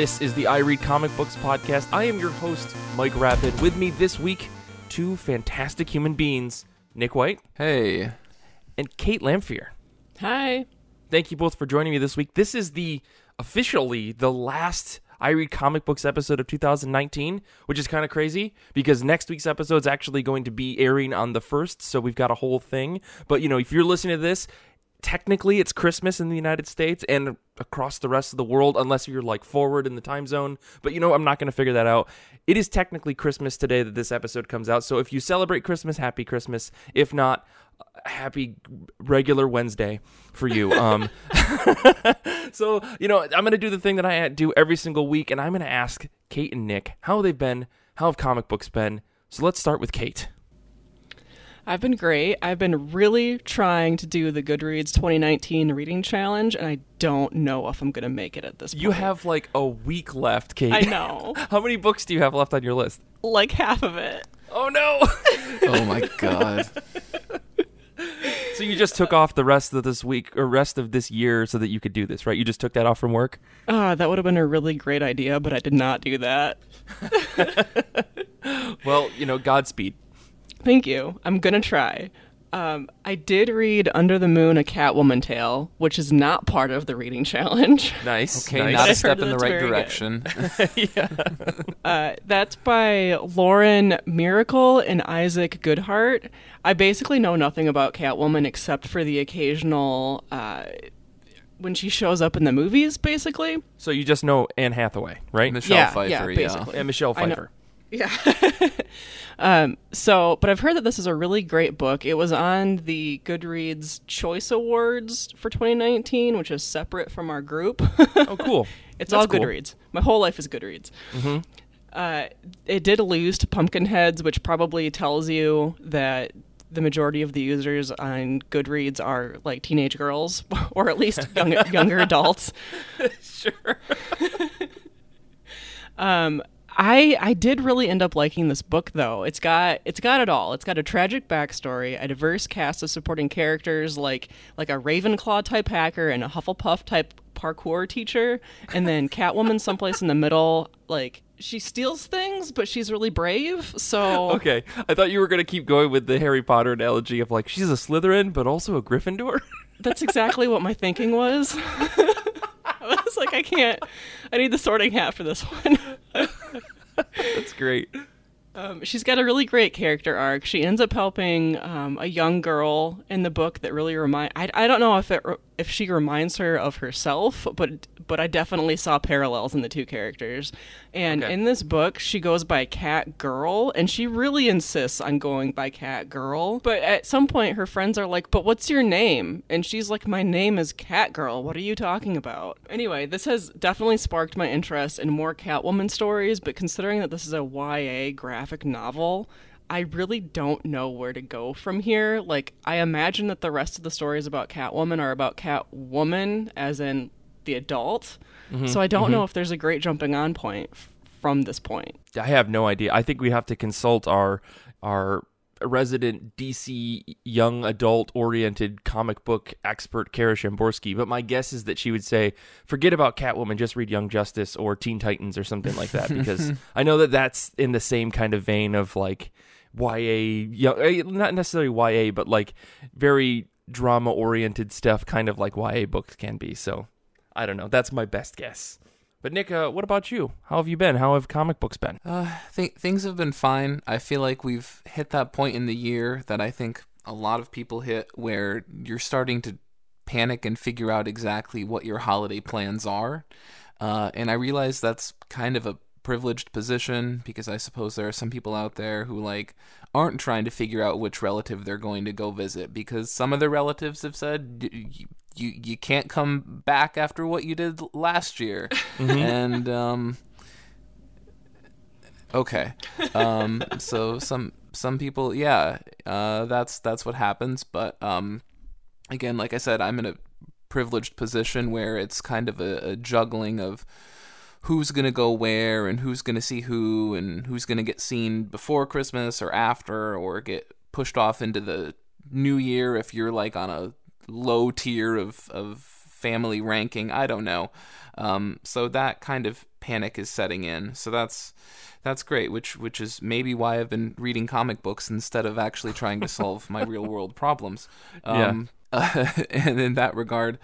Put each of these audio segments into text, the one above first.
This is the I Read Comic Books podcast. I am your host, Mike Rapid. With me this week, two fantastic human beings, Nick White Hey. and Kate Lamphere. Hi. Thank you both for joining me this week. This is the officially the last I Read Comic Books episode of 2019, which is kind of crazy because next week's episode is actually going to be airing on the 1st, so we've got a whole thing. But, you know, if you're listening to this, technically it's Christmas in the United States and across the rest of the world, unless you're like forward in the time zone. But you know, I'm not going to figure that out. It is technically Christmas today that this episode comes out. So if you celebrate Christmas, happy Christmas. If not, happy regular Wednesday for you. Um, so you know, I'm going to do the thing that I do every single week, and I'm going to ask Kate and Nick how they've been, how have comic books been. So let's start with Kate. I've been great. I've been really trying to do the Goodreads 2019 reading challenge, and I don't know if I'm going to make it at this point. You have like a week left, Kate. I know. How many books do you have left on your list? like half of it. Oh no! Oh my god. so you just took off the rest of this week or rest of this year so that you could do this, right? You just took that off from work. Ah, that would have been a really great idea, but I did not do that. Well, you know, Godspeed. Thank you. I'm going to try. Um, I did read Under the Moon, a Catwoman tale, which is not part of the reading challenge. Nice. Okay, nice. not a I've step in the right very good. direction. Uh, that's by Lauren Myracle and Isaac Goodhart. I basically know nothing about Catwoman except for the occasional uh, when she shows up in the movies, basically. so you just know Anne Hathaway, right? Michelle Yeah, Pfeiffer, yeah, yeah. basically. and Michelle I know. Pfeiffer. Yeah. um, so, but I've heard that this is a really great book. It was on the Goodreads Choice Awards for 2019, which is separate from our group. Oh, cool. It's That's all cool. Goodreads. My whole life is Goodreads. Uh, it did lose to Pumpkinheads, which probably tells you that the majority of the users on Goodreads are like teenage girls, or at least young, younger adults. Sure. Um, I I did really end up liking this book though. It's got it's got it all. It's got a tragic backstory, a diverse cast of supporting characters like like a Ravenclaw type hacker and a Hufflepuff type parkour teacher, and then Catwoman someplace in the middle. Like she steals things, but she's really brave. So Okay. I thought you were going to keep going with the Harry Potter analogy of like she's a Slytherin but also a Gryffindor. that's exactly what my thinking was. I was like, I can't. I need the sorting hat for this one. That's great. Um, she's got a really great character arc. She ends up helping um, a young girl in the book that really remind. I, I don't know if it re- if she reminds her of herself, but but I definitely saw parallels in the two characters. And Okay. in this book, she goes by Cat Girl, and she really insists on going by Cat Girl. But at some point, her friends are like, "But what's your name?" And she's like, "My name is Cat Girl. What are you talking about?" Anyway, this has definitely sparked my interest in more Catwoman stories. But considering that this is a YA graphic novel. I really don't know where to go from here. Like, I imagine that the rest of the stories about Catwoman are about Catwoman, as in the adult. Mm-hmm. So I don't know mm-hmm. if there's a great jumping on point f- from this point. I have no idea. I think we have to consult our our resident DC young adult oriented comic book expert Kara Shamborsky, but my guess is that she would say, "Forget about Catwoman, just read Young Justice or Teen Titans or something like that," because I know that that's in the same kind of vein of like YA, young, eh, not necessarily YA, but like very drama oriented stuff, kind of like YA books can be. So I don't know. That's my best guess. But Nick, uh, what about you? How have you been? How have comic books been? Uh, th- things have been fine. I feel like we've hit that point in the year that I think a lot of people hit where you're starting to panic and figure out exactly what your holiday plans are. Uh, and I realize that's kind of a privileged position because I suppose there are some people out there who like aren't trying to figure out which relative they're going to go visit because some of their relatives have said "Y- y- you you can't come back after what you did last year. And um okay. Um so some some people yeah uh that's that's what happens. But um again like i said i'm in a privileged position where it's kind of a, a juggling of who's going to go where and who's going to see who and who's going to get seen before Christmas or after or get pushed off into the new year if you're like on a low tier of of family ranking. I don't know. Um, so that kind of panic is setting in. So that's that's great. Which which is maybe why I've been reading comic books instead of actually trying to solve my real world problems. Um, yeah. and in that regard,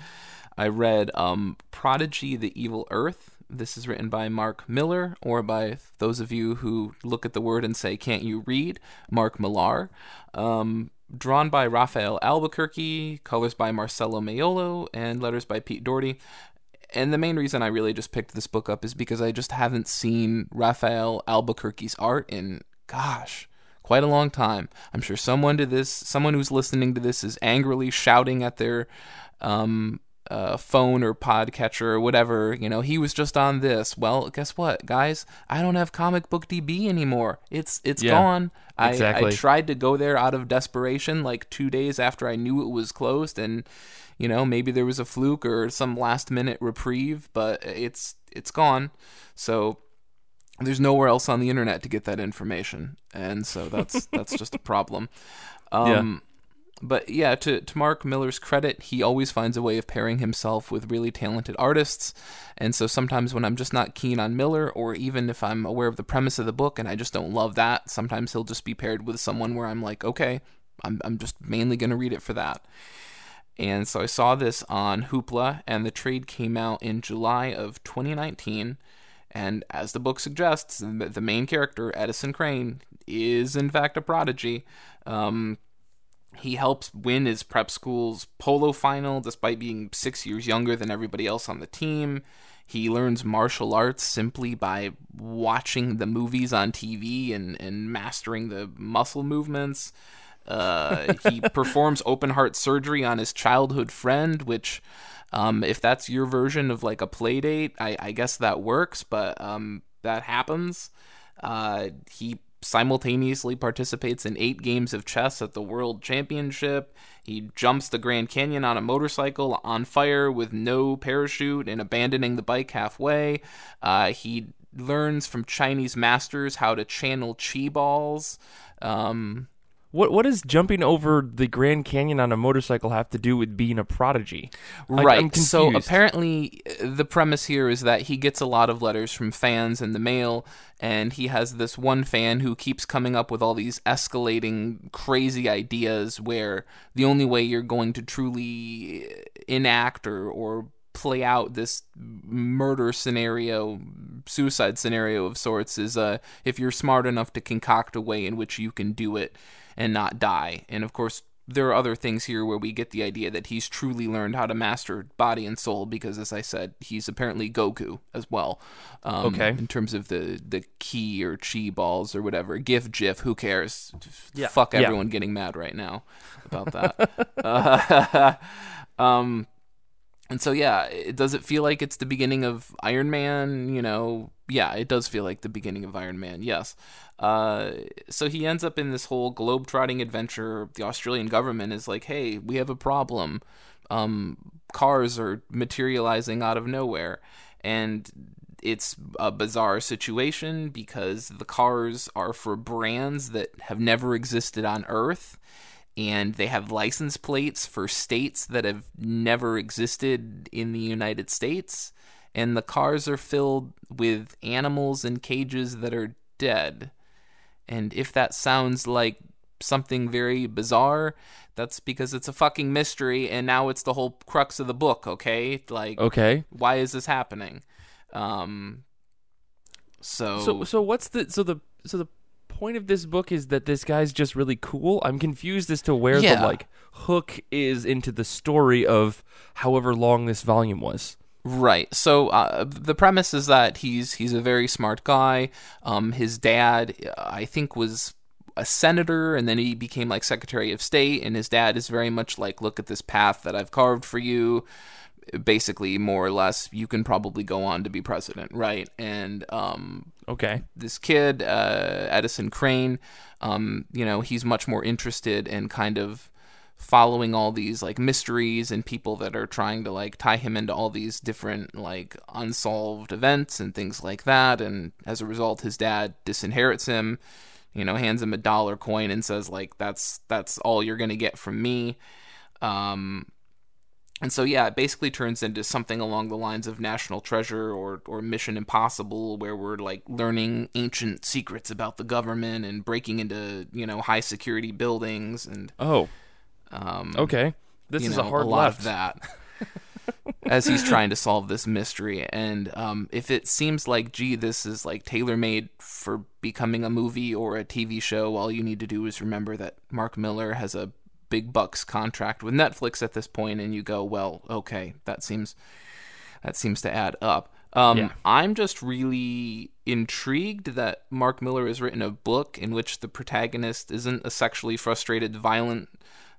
I read um, Prodigy: The Evil Earth this is written by Mark Miller, or by those of you who look at the word and say, Can't you read? Mark Millar. Um, drawn by Rafael Albuquerque, colors by Marcelo Maiolo, and letters by Pete Doherty. And the main reason I really just picked this book up is because I just haven't seen Rafael Albuquerque's art in, gosh, quite a long time. I'm sure someone to this, someone who's listening to this, is angrily shouting at their um, uh, phone or podcatcher or whatever, you know, he was just on this. Well, guess what, guys? I don't have Comic Book DB anymore. It's it's yeah, gone. Exactly. I, I tried to go there out of desperation, like two days after I knew it was closed, and you know, maybe there was a fluke or some last minute reprieve, but it's it's gone. So there's nowhere else on the internet to get that information, and so that's that's just a problem. Um, but yeah, to, to Mark Miller's credit, he always finds a way of pairing himself with really talented artists. And so sometimes when I'm just not keen on Miller, or even if I'm aware of the premise of the book and I just don't love that, sometimes he'll just be paired with someone where I'm like, okay, I'm, I'm just mainly going to read it for that. And so I saw this on Hoopla, and the trade came out in July of 2019. And as the book suggests, the main character, Edison Crane, is in fact a prodigy. Um, he helps win his prep school's polo final despite being six years younger than everybody else on the team. He learns martial arts simply by watching the movies on TV and, and mastering the muscle movements. Uh, he performs open heart surgery on his childhood friend, which, um, if that's your version of like a play date, I, I guess that works, but um, that happens. Uh, he simultaneously participates in eight games of chess at the World Championship. He jumps the Grand Canyon on a motorcycle on fire with no parachute and abandoning the bike halfway. Uh, he learns from Chinese masters how to channel chi balls. Um, what what does jumping over the Grand Canyon on a motorcycle have to do with being a prodigy? Right. so apparently the premise here is that he gets a lot of letters from fans in the mail and he has this one fan who keeps coming up with all these escalating crazy ideas where the only way you're going to truly enact or or play out this murder scenario, suicide scenario of sorts is uh, if you're smart enough to concoct a way in which you can do it and not die. And of course, there are other things here where we get the idea that he's truly learned how to master body and soul because, as I said, he's apparently Goku as well. Um, okay. In terms of the the ki or chi balls or whatever, GIF, GIF, who cares? Yeah. Fuck everyone yeah. getting mad right now about that. uh, um, and so yeah, it, does it feel like it's the beginning of Iron Man? You know, yeah, it does feel like the beginning of Iron Man. Yes. Uh, so he ends up in this whole globe-trotting adventure. The Australian government is like, "Hey, we have a problem. Um, cars are materializing out of nowhere," and it's a bizarre situation because the cars are for brands that have never existed on Earth and they have license plates for states that have never existed in the United States. And the cars are filled with animals in cages that are dead. And if that sounds like something very bizarre, that's because it's a fucking mystery and now it's the whole crux of the book, okay? Like Okay. Why is this happening? Um so So so what's the so the so the point of this book is that this guy's just really cool. I'm confused as to where yeah. the like hook is into the story of however long this volume was. Right. So uh, the premise is that he's he's a very smart guy. Um, his dad, I think, was a senator, and then he became like Secretary of State. And his dad is very much like, "Look at this path that I've carved for you." Basically, more or less, you can probably go on to be president, right? And um, Okay. This kid, uh, Edison Crane, um, you know, he's much more interested in kind of following all these like mysteries and people that are trying to like tie him into all these different like unsolved events and things like that. And as a result, his dad disinherits him, you know, hands him a dollar coin and says like, that's, that's all you're going to get from me. Um, and so yeah, it basically turns into something along the lines of National Treasure or or Mission Impossible, where we're like learning ancient secrets about the government and breaking into you know high security buildings and Oh, um, okay. This is know, a hard lot left. of that as he's trying to solve this mystery. And um, if it seems like, gee, this is like tailor made for becoming a movie or a TV show, all you need to do is remember that Mark Miller has a big bucks contract with Netflix at this point, and you go, well, okay, that seems that seems to add up. Um, Yeah. I'm just really intrigued that Mark Miller has written a book in which the protagonist isn't a sexually frustrated, violent,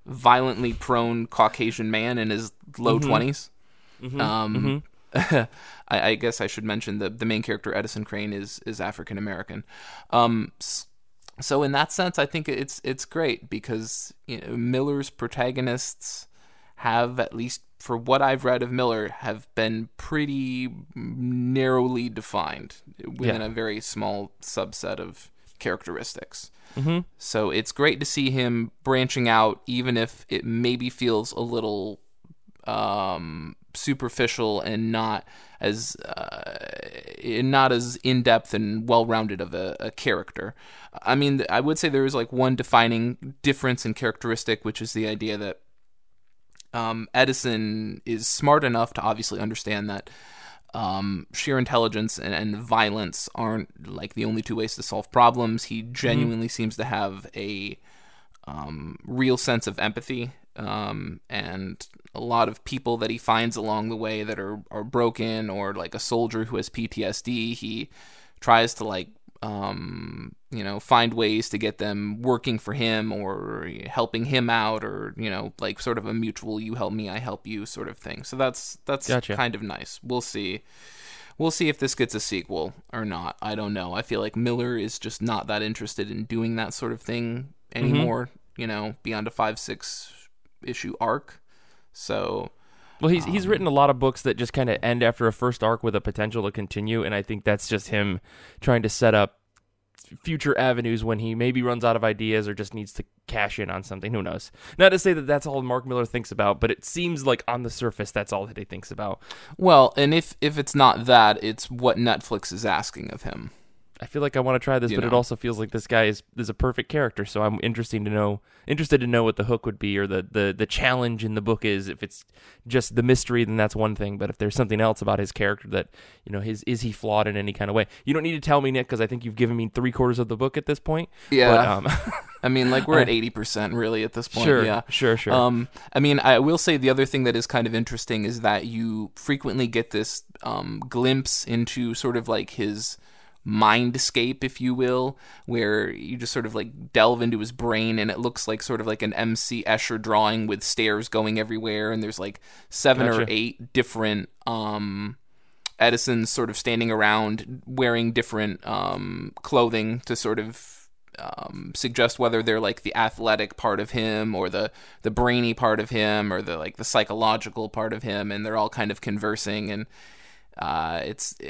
violently prone Caucasian man in his low 20s Um, I, I guess I should mention the the main character Edison Crane is is African American. Um, so in that sense, I think it's it's great because you know, Miller's protagonists have at least for what I've read of Miller have been pretty narrowly defined within Yeah. a very small subset of characteristics. So it's great to see him branching out, even if it maybe feels a little um, superficial and not as uh, not as in depth and well rounded of a, a character. I mean, I would say there is like one defining difference and characteristic, which is the idea that um, Edison is smart enough to obviously understand that um, sheer intelligence and, and violence aren't like the only two ways to solve problems. He genuinely seems to have a um, real sense of empathy um, and a lot of people that he finds along the way that are, are broken or like a soldier who has PTSD. He tries to like um, you know find ways to get them working for him or helping him out or you know like sort of a mutual you help me I help you sort of thing. So that's that's Gotcha. kind of nice. We'll see. We'll see if this gets a sequel or not. I don't know. I feel like Miller is just not that interested in doing that sort of thing anymore, you know, beyond a 5 6 issue arc. So, Well, he's he's Um, written a lot of books that just kind of end after a first arc with a potential to continue, and I think that's just him trying to set up future avenues when he maybe runs out of ideas or just needs to cash in on something. Who knows? Not to say that that's all Mark Miller thinks about, but it seems like on the surface that's all that he thinks about. well, and if if it's not that, it's what Netflix is asking of him. I feel like I want to try this, You but it also feels like this guy is is a perfect character. So I'm interested to know interested to know what the hook would be or the the the challenge in the book is. If it's just the mystery, then that's one thing. But if there's something else about his character that you know, his is he flawed in any kind of way? You don't need to tell me, Nick, because I think you've given me three quarters of the book at this point. Yeah. But, um, I mean, like we're at 80% really at this point. sure, Yeah. sure, sure. Um, I mean, I will say the other thing that is kind of interesting is that you frequently get this um, glimpse into sort of like his mindscape, if you will, where you just sort of like delve into his brain and it looks like sort of like an MC Escher drawing with stairs going everywhere, and there's like seven or eight different um, Edison's sort of standing around wearing different um, clothing to sort of um, suggest whether they're like the athletic part of him or the the brainy part of him or the like the psychological part of him, and they're all kind of conversing and. Uh, it's it,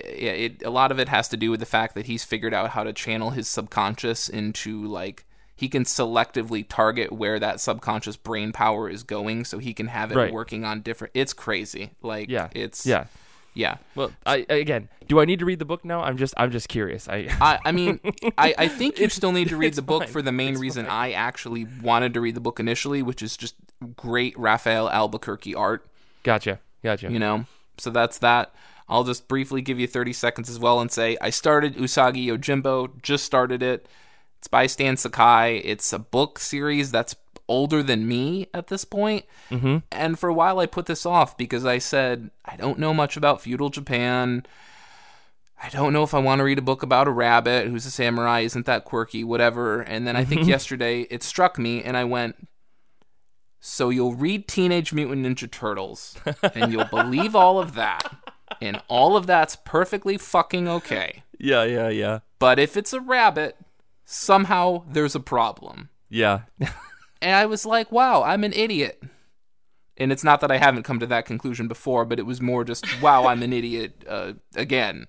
it a lot of it has to do with the fact that he's figured out how to channel his subconscious into like he can selectively target where that subconscious brain power is going so he can have it Right. working on different it's crazy like yeah, it's yeah. yeah Well, I again, do I need to read the book now? I'm just I'm just curious. I I, I mean, I, I think you still need to read the book fine. for the main It's reason fine. I actually wanted to read the book initially, which is just great Rafael Albuquerque art, gotcha, gotcha. you know? So that's that. I'll just briefly give you 30 seconds as well and say I started Usagi Yojimbo, just started it. It's by Stan Sakai. It's a book series that's older than me at this point. mm-hmm. And for a while, I put this off because I said, I don't know much about feudal Japan. I don't know if I want to read a book about a rabbit who's a samurai, isn't that quirky, whatever. And then I think yesterday it struck me and I went, So you'll read Teenage Mutant Ninja Turtles and you'll believe all of that. And all of that's perfectly fucking okay. Yeah, yeah, yeah, But if it's a rabbit, somehow there's a problem. yeah. And I was like, wow, I'm an idiot. And it's not that I haven't come to that conclusion before, but it was more just, wow, I'm an idiot uh, again.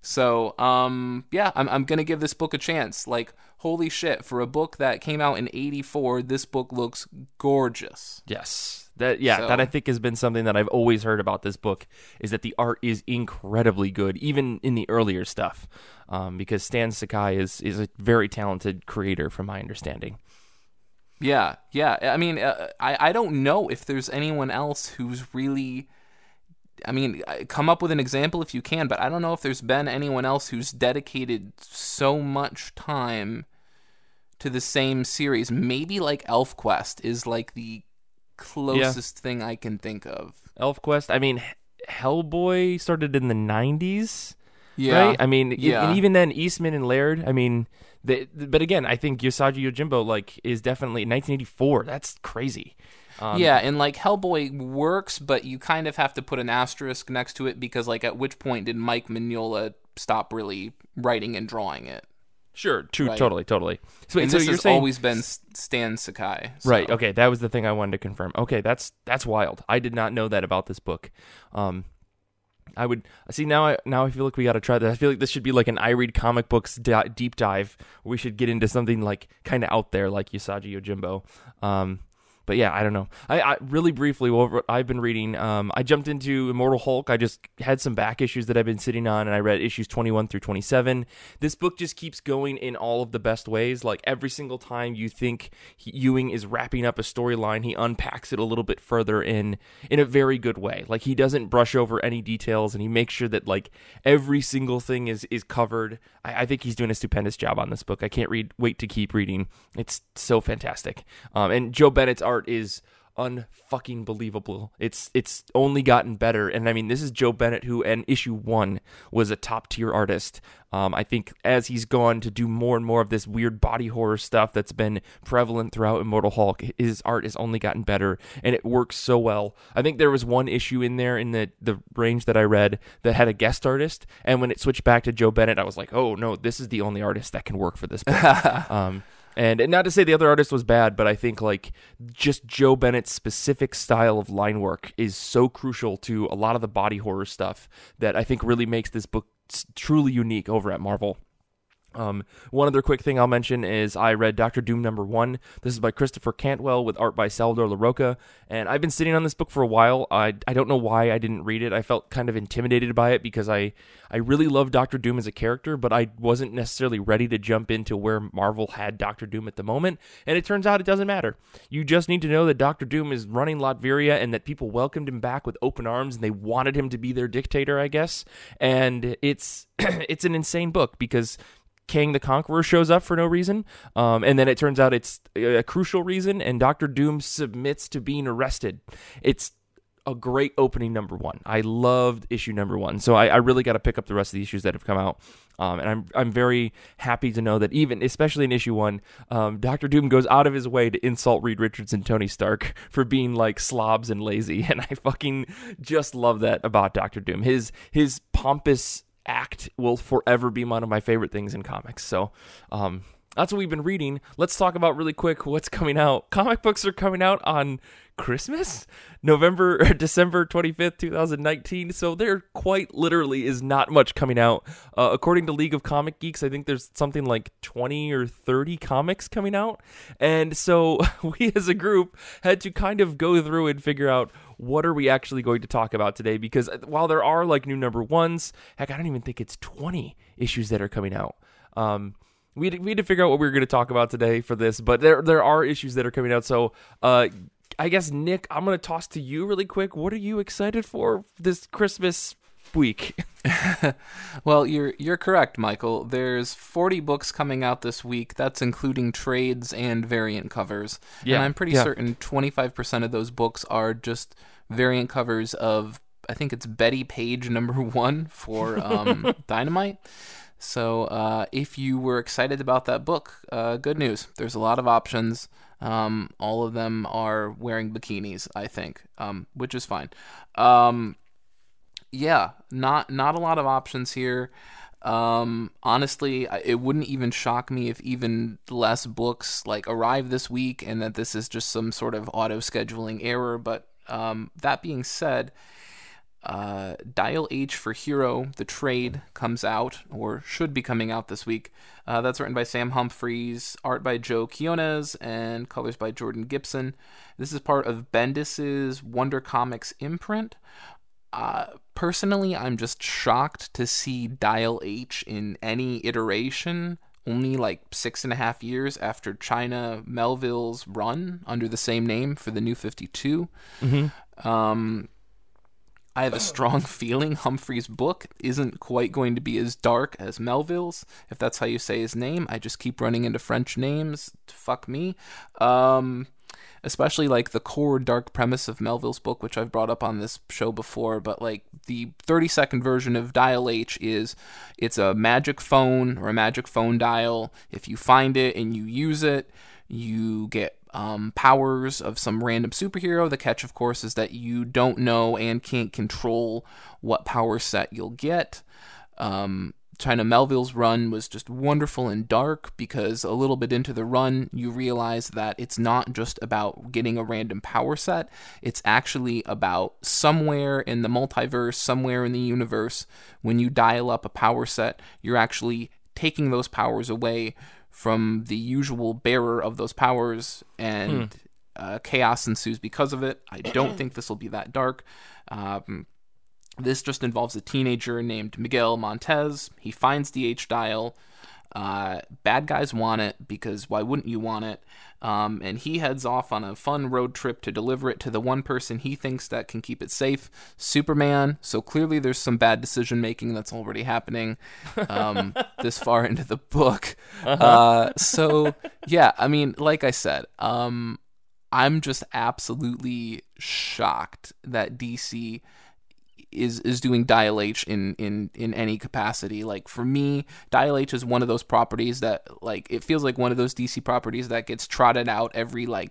So, um, yeah, I'm, I'm going to give this book a chance. Like, holy shit, for a book that came out in 84, this book looks gorgeous. Yes. That yeah, So- that I think has been something that I've always heard about this book is that the art is incredibly good, even in the earlier stuff, um, because Stan Sakai is is a very talented creator, from my understanding. Yeah, yeah. I mean, uh, I I don't know if there's anyone else who's really. I mean, come up with an example if you can, but I don't know if there's been anyone else who's dedicated so much time to the same series. Maybe like ElfQuest is like the closest thing I can think of. ElfQuest. I mean, Hellboy started in the '90s, Yeah, right? I mean, yeah. and even then, Eastman and Laird. I mean, the, but again, I think Yosaji Yojimbo like is definitely 1984. That's crazy. Um, yeah, and like Hellboy works, but you kind of have to put an asterisk next to it because, like, at which point did Mike Mignola stop really writing and drawing it? Sure. True. Right. Totally. Totally. So, and so this you're has saying always been Stan Sakai. so- Right. Okay. That was the thing I wanted to confirm. Okay. That's that's wild. I did not know that about this book. Um, I would see now. I now I feel like we got to try that. I feel like this should be like an I read comic books di- deep dive. We should get into something like kind of out there, like Usagi Yojimbo. Um, but yeah, I don't know. I, I really briefly what I've been reading. Um, I jumped into Immortal Hulk. I just had some back issues that I've been sitting on, and I read issues twenty one through twenty seven. This book just keeps going in all of the best ways. Like every single time you think Ewing is wrapping up a storyline, he unpacks it a little bit further in in a very good way. Like he doesn't brush over any details, and he makes sure that like every single thing is is covered. I, I think he's doing a stupendous job on this book. I can't read wait to keep reading. It's so fantastic. Um, and Joe Bennett's art is unfucking believable. It's it's only gotten better, and I mean this is Joe Bennett who, in issue one, was a top tier artist. Um, I think as he's gone to do more and more of this weird body horror stuff that's been prevalent throughout Immortal Hulk, his art has only gotten better, and it works so well. I think there was one issue in there in the the range that I read that had a guest artist, and when it switched back to Joe Bennett, I was like, oh no, this is the only artist that can work for this um, and, and not to say the other artist was bad, but I think like just Joe Bennett's specific style of line work is so crucial to a lot of the body horror stuff that I think really makes this book truly unique over at Marvel. Um, one other quick thing I'll mention is I read Doctor Doom number one. This is by Christopher Cantwell with art by Salvador Larroca, and I've been sitting on this book for a while. I I don't know why I didn't read it. I felt kind of intimidated by it because I I really love Doctor Doom as a character, but I wasn't necessarily ready to jump into where Marvel had Doctor Doom at the moment. And it turns out it doesn't matter. You just need to know that Doctor Doom is running Latveria and that people welcomed him back with open arms and they wanted him to be their dictator, I guess. And it's it's an insane book because Kang the Conqueror shows up for no reason, um, and then it turns out it's a crucial reason, and Doctor Doom submits to being arrested. It's a great opening number one. I loved issue number one, so I, I really got to pick up the rest of the issues that have come out. Um, and I'm I'm very happy to know that even especially in issue one, um, Doctor Doom goes out of his way to insult Reed Richards and Tony Stark for being like slobs and lazy, and I fucking just love that about Doctor Doom. His his pompous act will forever be one of my favorite things in comics. So, um, that's what we've been reading. Let's talk about really quick what's coming out. Comic books are coming out on Christmas, November or December 25th, 2019. So there quite literally is not much coming out. Uh, according to League of Comic Geeks, I think there's something like 20 or 30 comics coming out. And so we as a group had to kind of go through and figure out what are we actually going to talk about today because while there are like new number ones, heck, I don't even think it's 20 issues that are coming out. Um, we had, we had to figure out what we were going to talk about today for this, but there there are issues that are coming out. So, uh, I guess Nick, I'm going to toss to you really quick. What are you excited for this Christmas week? Well, you're you're correct, Michael. There's 40 books coming out this week. That's including trades and variant covers. Yeah, And I'm pretty yeah. certain 25% of those books are just variant covers of I think it's Bettie Page number 1 for um, Dynamite. So, uh, if you were excited about that book, uh, good news. There's a lot of options. Um, all of them are wearing bikinis, I think, um, which is fine. Um, yeah, not not a lot of options here. Um, honestly, it wouldn't even shock me if even less books like arrive this week, and that this is just some sort of auto scheduling error. But um, that being said, uh, Dial H for Hero, the trade comes out, or should be coming out this week. Uh, that's written by Sam Humphries, art by Joe Quinones, and colors by Jordan Gibson. This is part of Bendis's Wonder Comics imprint. Uh, personally, I'm just shocked to see Dial H in any iteration only like six and a half years after China Melville's run under the same name for the New 52. Mm-hmm. Um, I have a strong feeling Humphrey's book isn't quite going to be as dark as Melville's, if that's how you say his name. I just keep running into French names. Fuck me. Um, especially like the core dark premise of Melville's book, which I've brought up on this show before. But like the 30 second version of Dial H is it's a magic phone or a magic phone dial. If you find it and you use it, you get um, powers of some random superhero. The catch, of course, is that you don't know and can't control what power set you'll get. Um, China Melville's run was just wonderful and dark because a little bit into the run, you realize that it's not just about getting a random power set, it's actually about somewhere in the multiverse, somewhere in the universe, when you dial up a power set, you're actually taking those powers away from the usual bearer of those powers, and hmm. uh, chaos ensues because of it. I don't think this will be that dark. Um, this just involves a teenager named Miguel Montez. He finds the H dial. Uh, bad guys want it because why wouldn't you want it? Um, and he heads off on a fun road trip to deliver it to the one person he thinks that can keep it safe, Superman. So clearly, there's some bad decision making that's already happening um, this far into the book. Uh-huh. Uh, so yeah, I mean, like I said, um, I'm just absolutely shocked that DC is is doing Dial H in in in any capacity. Like for me, Dial H is one of those properties that like it feels like one of those DC properties that gets trotted out every like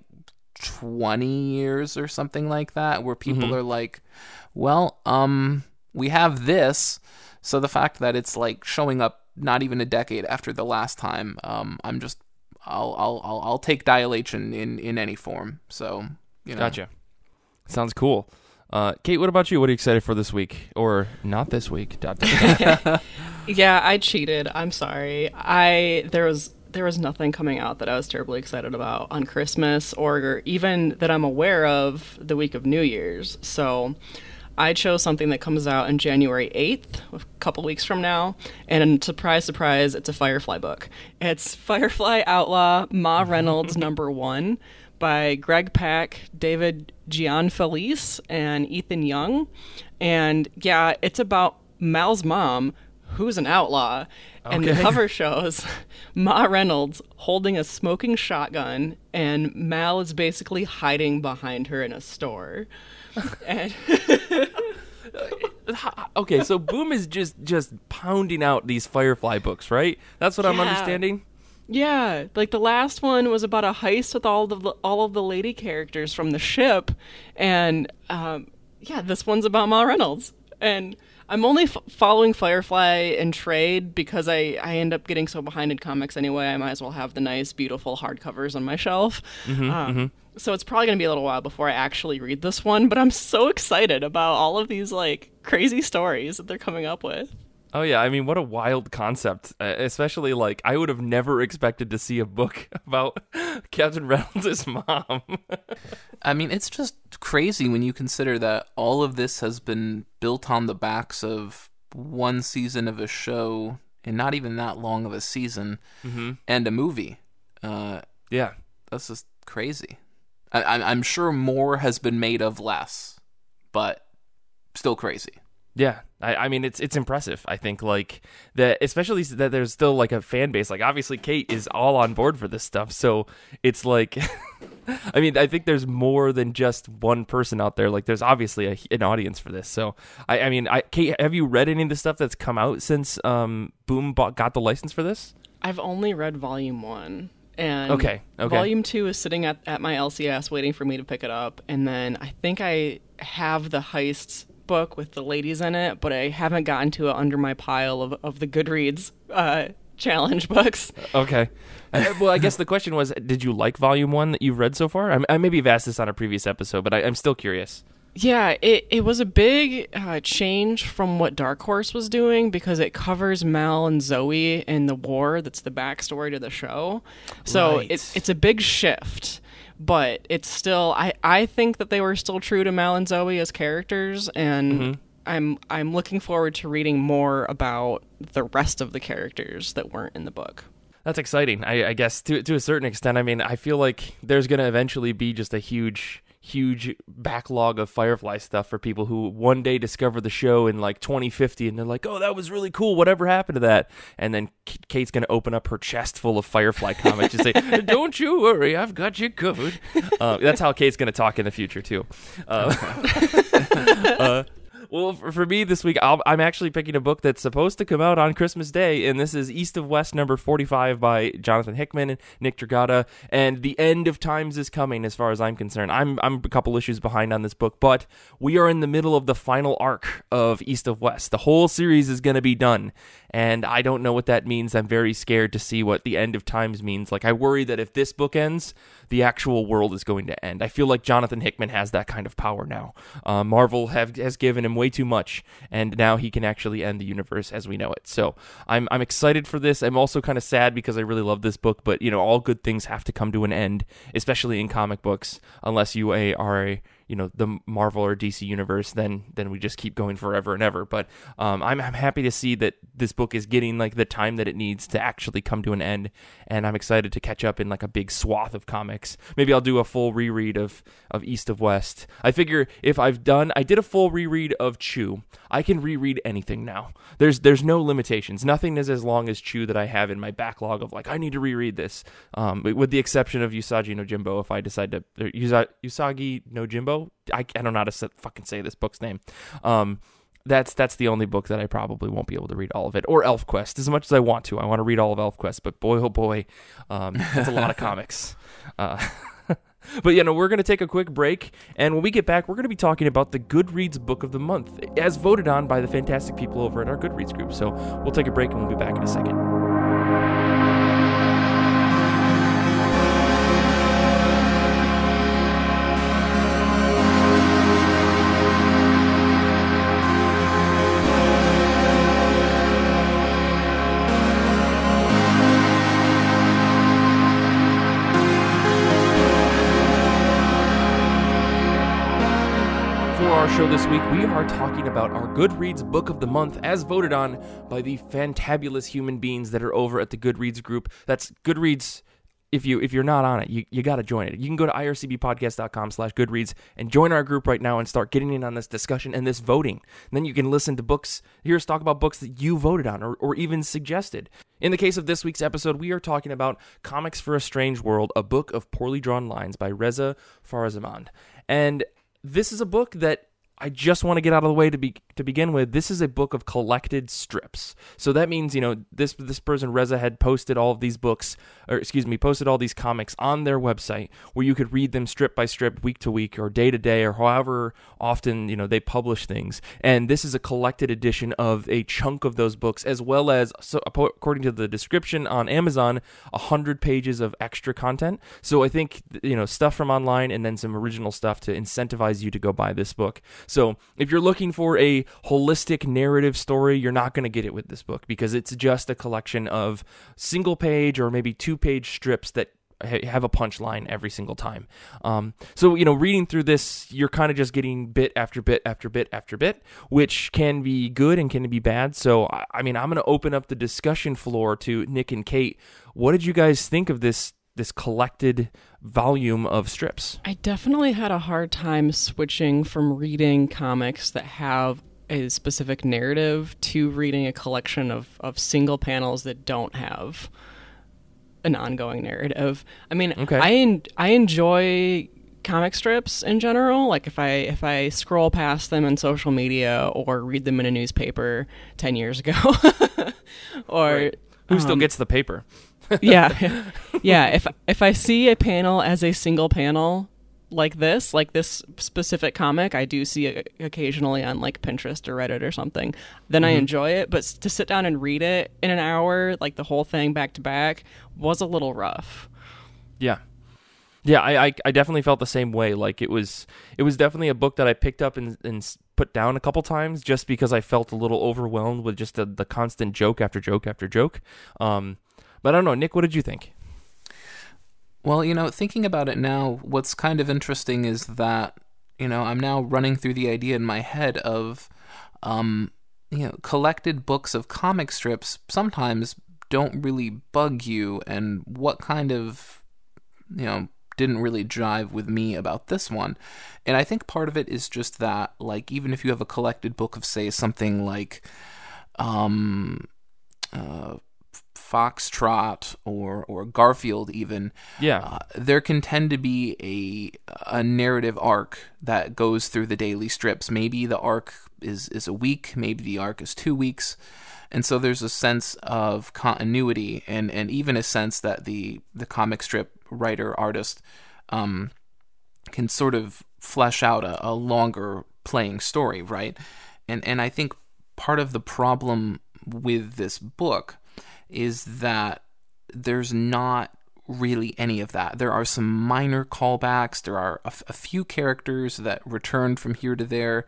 20 years or something like that where people mm-hmm. are like, "Well, um we have this." So the fact that it's like showing up not even a decade after the last time, um I'm just I'll I'll I'll, I'll take Dial H in, in in any form. So, you know. Gotcha. Sounds cool. Uh, Kate, what about you? What are you excited for this week, or not this week? Dot, dot, dot. yeah, I cheated. I'm sorry. I there was there was nothing coming out that I was terribly excited about on Christmas, or even that I'm aware of the week of New Year's. So. I chose something that comes out on January 8th, a couple weeks from now. And surprise, surprise, it's a Firefly book. It's Firefly Outlaw Ma Reynolds number one by Greg Pak, David Gianfelice, and Ethan Young. And yeah, it's about Mal's mom, who's an outlaw. Okay. And the cover shows Ma Reynolds holding a smoking shotgun, and Mal is basically hiding behind her in a store. and okay, so Boom is just just pounding out these Firefly books, right? That's what yeah. I'm understanding. Yeah, like the last one was about a heist with all of the all of the lady characters from the ship, and um, yeah, this one's about Ma Reynolds. And I'm only f- following Firefly and trade because I I end up getting so behind in comics anyway. I might as well have the nice, beautiful hardcovers on my shelf. Mm-hmm, um, mm-hmm. So it's probably gonna be a little while before I actually read this one, but I'm so excited about all of these like crazy stories that they're coming up with. Oh yeah, I mean, what a wild concept! Uh, especially like, I would have never expected to see a book about Captain Reynolds' mom. I mean, it's just crazy when you consider that all of this has been built on the backs of one season of a show, and not even that long of a season, mm-hmm. and a movie. Uh, yeah, that's just crazy. I, I'm sure more has been made of less, but still crazy. Yeah, I, I, mean it's it's impressive. I think like that, especially that there's still like a fan base. Like obviously Kate is all on board for this stuff, so it's like, I mean I think there's more than just one person out there. Like there's obviously a, an audience for this. So I, I mean, I Kate, have you read any of the stuff that's come out since um, Boom bought, got the license for this? I've only read volume one. And okay, okay. volume two is sitting at, at my LCS waiting for me to pick it up. And then I think I have the heists book with the ladies in it, but I haven't gotten to it under my pile of, of the Goodreads uh, challenge books. Okay. Uh, well, I guess the question was, did you like Volume One that you've read so far? I, I maybe have asked this on a previous episode, but I, am still curious. Yeah, it, it was a big uh, change from what Dark Horse was doing because it covers Mal and Zoe in the war. That's the backstory to the show. So Right. it's it's a big shift, but it's still I, I think that they were still true to Mal and Zoe as characters, and mm-hmm. I'm I'm looking forward to reading more about the rest of the characters that weren't in the book. That's exciting. I, I guess to to a certain extent. I mean, I feel like there's gonna eventually be just a huge, huge backlog of Firefly stuff for people who one day discover the show in like 2050 and they're like, "Oh, that was really cool. Whatever happened to that?" And then Kate's gonna open up her chest full of Firefly comics and say, "Don't you worry, I've got you covered." Uh, that's how Kate's gonna talk in the future too. Uh, uh, well, for, for me this week, I'll, I'm actually picking a book that's supposed to come out on Christmas Day, and this is East of West number 45 by Jonathan Hickman and Nick Dragotta. And the end of times is coming, as far as I'm concerned. I'm I'm a couple issues behind on this book, but we are in the middle of the final arc of East of West. The whole series is going to be done, and I don't know what that means. I'm very scared to see what the end of times means. Like I worry that if this book ends, the actual world is going to end. I feel like Jonathan Hickman has that kind of power now. Uh, Marvel have, has given him way too much, and now he can actually end the universe as we know it. So I'm I'm excited for this. I'm also kind of sad because I really love this book, but you know all good things have to come to an end, especially in comic books, unless you are a you know the Marvel or DC universe, then then we just keep going forever and ever. But um, I'm I'm happy to see that this book is getting like the time that it needs to actually come to an end, and I'm excited to catch up in like a big swath of comics. Maybe I'll do a full reread of of East of West. I figure if I've done, I did a full reread of Chew. I can reread anything now. There's there's no limitations. Nothing is as long as Chew that I have in my backlog of like I need to reread this. Um, with the exception of Usagi no Jimbo, if I decide to Usagi no Jimbo, I, I don't know how to sa- fucking say this book's name. Um, that's that's the only book that I probably won't be able to read all of it. Or ElfQuest, as much as I want to. I want to read all of ElfQuest, but boy oh boy, um, that's a lot of comics. Uh, but you know, we're going to take a quick break, and when we get back, we're going to be talking about the Goodreads Book of the Month, as voted on by the fantastic people over at our Goodreads group. So we'll take a break, and we'll be back in a second. Show this week, we are talking about our Goodreads Book of the Month as voted on by the fantabulous human beings that are over at the Goodreads group. That's Goodreads. If you if you're not on it, you, you got to join it. You can go to ircbpodcast.com slash goodreads and join our group right now and start getting in on this discussion and this voting. And then you can listen to books, hear us talk about books that you voted on or, or even suggested. In the case of this week's episode, we are talking about Comics for a Strange World, a book of poorly drawn lines by Reza Farazmand. And this is a book that I just want to get out of the way to be to begin with. This is a book of collected strips. So that means, you know, this this person Reza had posted all of these books or excuse me, posted all these comics on their website where you could read them strip by strip, week to week or day to day or however often, you know, they publish things. And this is a collected edition of a chunk of those books as well as so according to the description on Amazon, 100 pages of extra content. So I think, you know, stuff from online and then some original stuff to incentivize you to go buy this book. So if you're looking for a holistic narrative story, you're not going to get it with this book because it's just a collection of single page or maybe two page strips that have a punchline every single time. Um, so you know, reading through this, you're kind of just getting bit after bit after bit after bit, which can be good and can be bad. So I, mean, I'm going to open up the discussion floor to Nick and Kate. What did you guys think of this this collected volume of strips? I definitely had a hard time switching from reading comics that have a specific narrative to reading a collection of, of single panels that don't have an ongoing narrative. I mean, Okay. I en- I enjoy comic strips in general. Like if I if I scroll past them in social media or read them in a newspaper ten years ago, or Who still um, gets the paper? yeah yeah if if i see a panel as a single panel like this like this specific comic i do see it occasionally on like pinterest or reddit or something then i enjoy it but to sit down and read it in an hour like the whole thing back to back was a little rough Yeah. Yeah, I, I, I definitely felt the same way. Like it was it was definitely a book that I picked up and, and put down a couple times just because I felt a little overwhelmed with just the, the constant joke after joke after joke. Um, but I don't know, Nick, what did you think? Well, you know, thinking about it now, what's kind of interesting is that, you know, I'm now running through the idea in my head of, um, you know, collected books of comic strips sometimes don't really bug you, and what kind of, you know, didn't really jive with me about this one. And I think part of it is just that, like, even if you have a collected book of, say, something like, um, uh, Foxtrot or or Garfield even Yeah. uh, there can tend to be a a narrative arc that goes through the daily strips maybe the arc is is a week maybe the arc is 2 weeks and so there's a sense of continuity and and even a sense that the the comic strip writer artist um can sort of flesh out a, a longer playing story, right? And and I think part of the problem with this book is that there's not really any of that. There are some minor callbacks. There are a, f- a few characters that returned from here to there,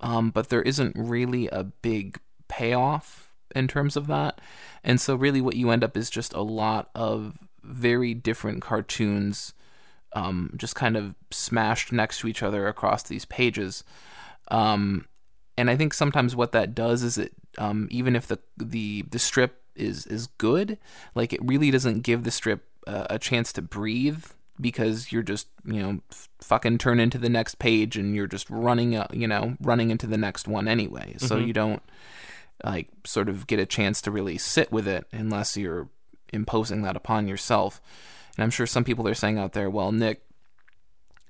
um, but there isn't really a big payoff in terms of that. And so, really, what you end up is just a lot of very different cartoons um, just kind of smashed next to each other across these pages. Um, and I think sometimes what that does is it, um, even if the the the strip is is good, like it really doesn't give the strip uh, a chance to breathe because you're just you know f- fucking turn into the next page and you're just running uh, you know running into the next one anyway. So you don't like sort of get a chance to really sit with it unless you're imposing that upon yourself. And I'm sure some people are saying out there, well, Nick,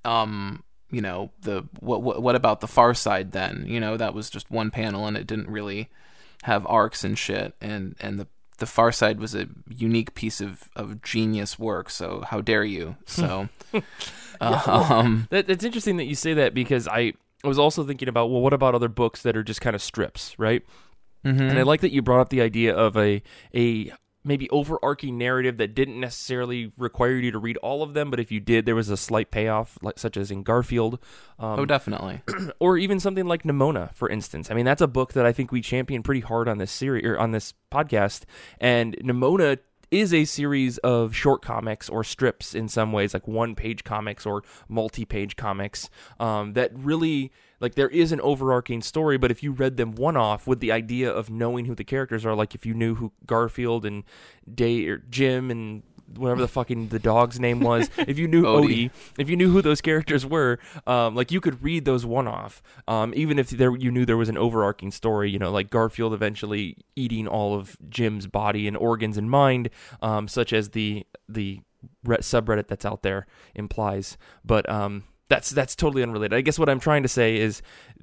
um, you know, the what what what about the Far Side then? You know, that was just one panel and it didn't really have arcs and shit. And and the the Far Side was a unique piece of of genius work. So how dare you? So, um, That, it's interesting that you say that because I I was also thinking about well, what about other books that are just kind of strips, right? mhm. And I like that you brought up the idea of a a maybe overarching narrative that didn't necessarily require you to read all of them, but if you did, there was a slight payoff, like such as in Garfield, um, oh, definitely. or even something like Nimona, for instance. I mean, that's a book that I think we champion pretty hard on this series or on this podcast, and Nimona is a series of short comics or strips in some ways like one page comics or multi-page comics um, that really like there is an overarching story but if you read them one off with the idea of knowing who the characters are like if you knew who garfield and day or jim and whatever the fucking the dog's name was if you knew Odie. odie if you knew who those characters were, um, like you could read those one off, um, even if there you knew there was an overarching story. You know, like Garfield eventually eating all of Jim's body and organs and mind, um, such as the the subreddit that's out there implies. But um, that's that's totally unrelated. I guess what I'm trying to say is,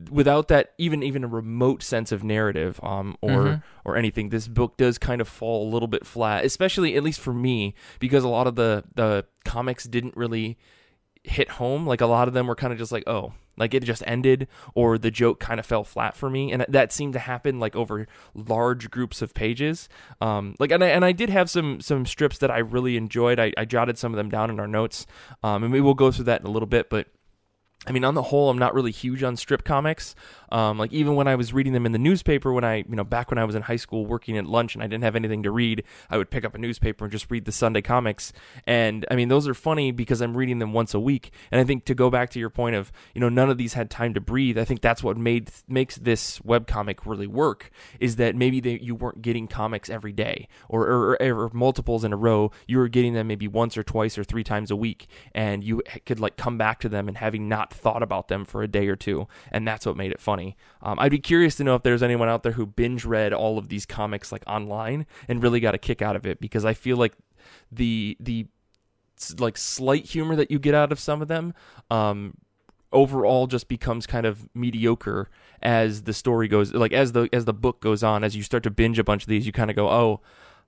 without that even even a remote sense of narrative, um, or Mhm. or anything, this book does kind of fall a little bit flat, especially at least for me, because a lot of the the comics didn't really hit home. Like a lot of them were kind of just like, oh, like it just ended, or the joke kind of fell flat for me, and that seemed to happen like over large groups of pages. Um, like and I and I did have some some strips that I really enjoyed. I, I jotted some of them down in our notes, um, and we will go through that in a little bit, but. I mean, on the whole, I'm not really huge on strip comics. Um, like even when I was reading them in the newspaper, when I, you know, back when I was in high school working at lunch and I didn't have anything to read, I would pick up a newspaper and just read the Sunday comics. And I mean, those are funny because I'm reading them once a week. And I think to go back to your point of, you know, none of these had time to breathe. I think that's what made makes this web comic really work. Is that maybe they, you weren't getting comics every day or, or, or multiples in a row. You were getting them maybe once or twice or three times a week, and you could like come back to them and having not thought about them for a day or two, and that's what made it funny. Um, I'd be curious to know if there's anyone out there who binge read all of these comics like online and really got a kick out of it because I feel like the the like slight humor that you get out of some of them um overall just becomes kind of mediocre as the story goes like as the as the book goes on as you start to binge a bunch of these you kind of go oh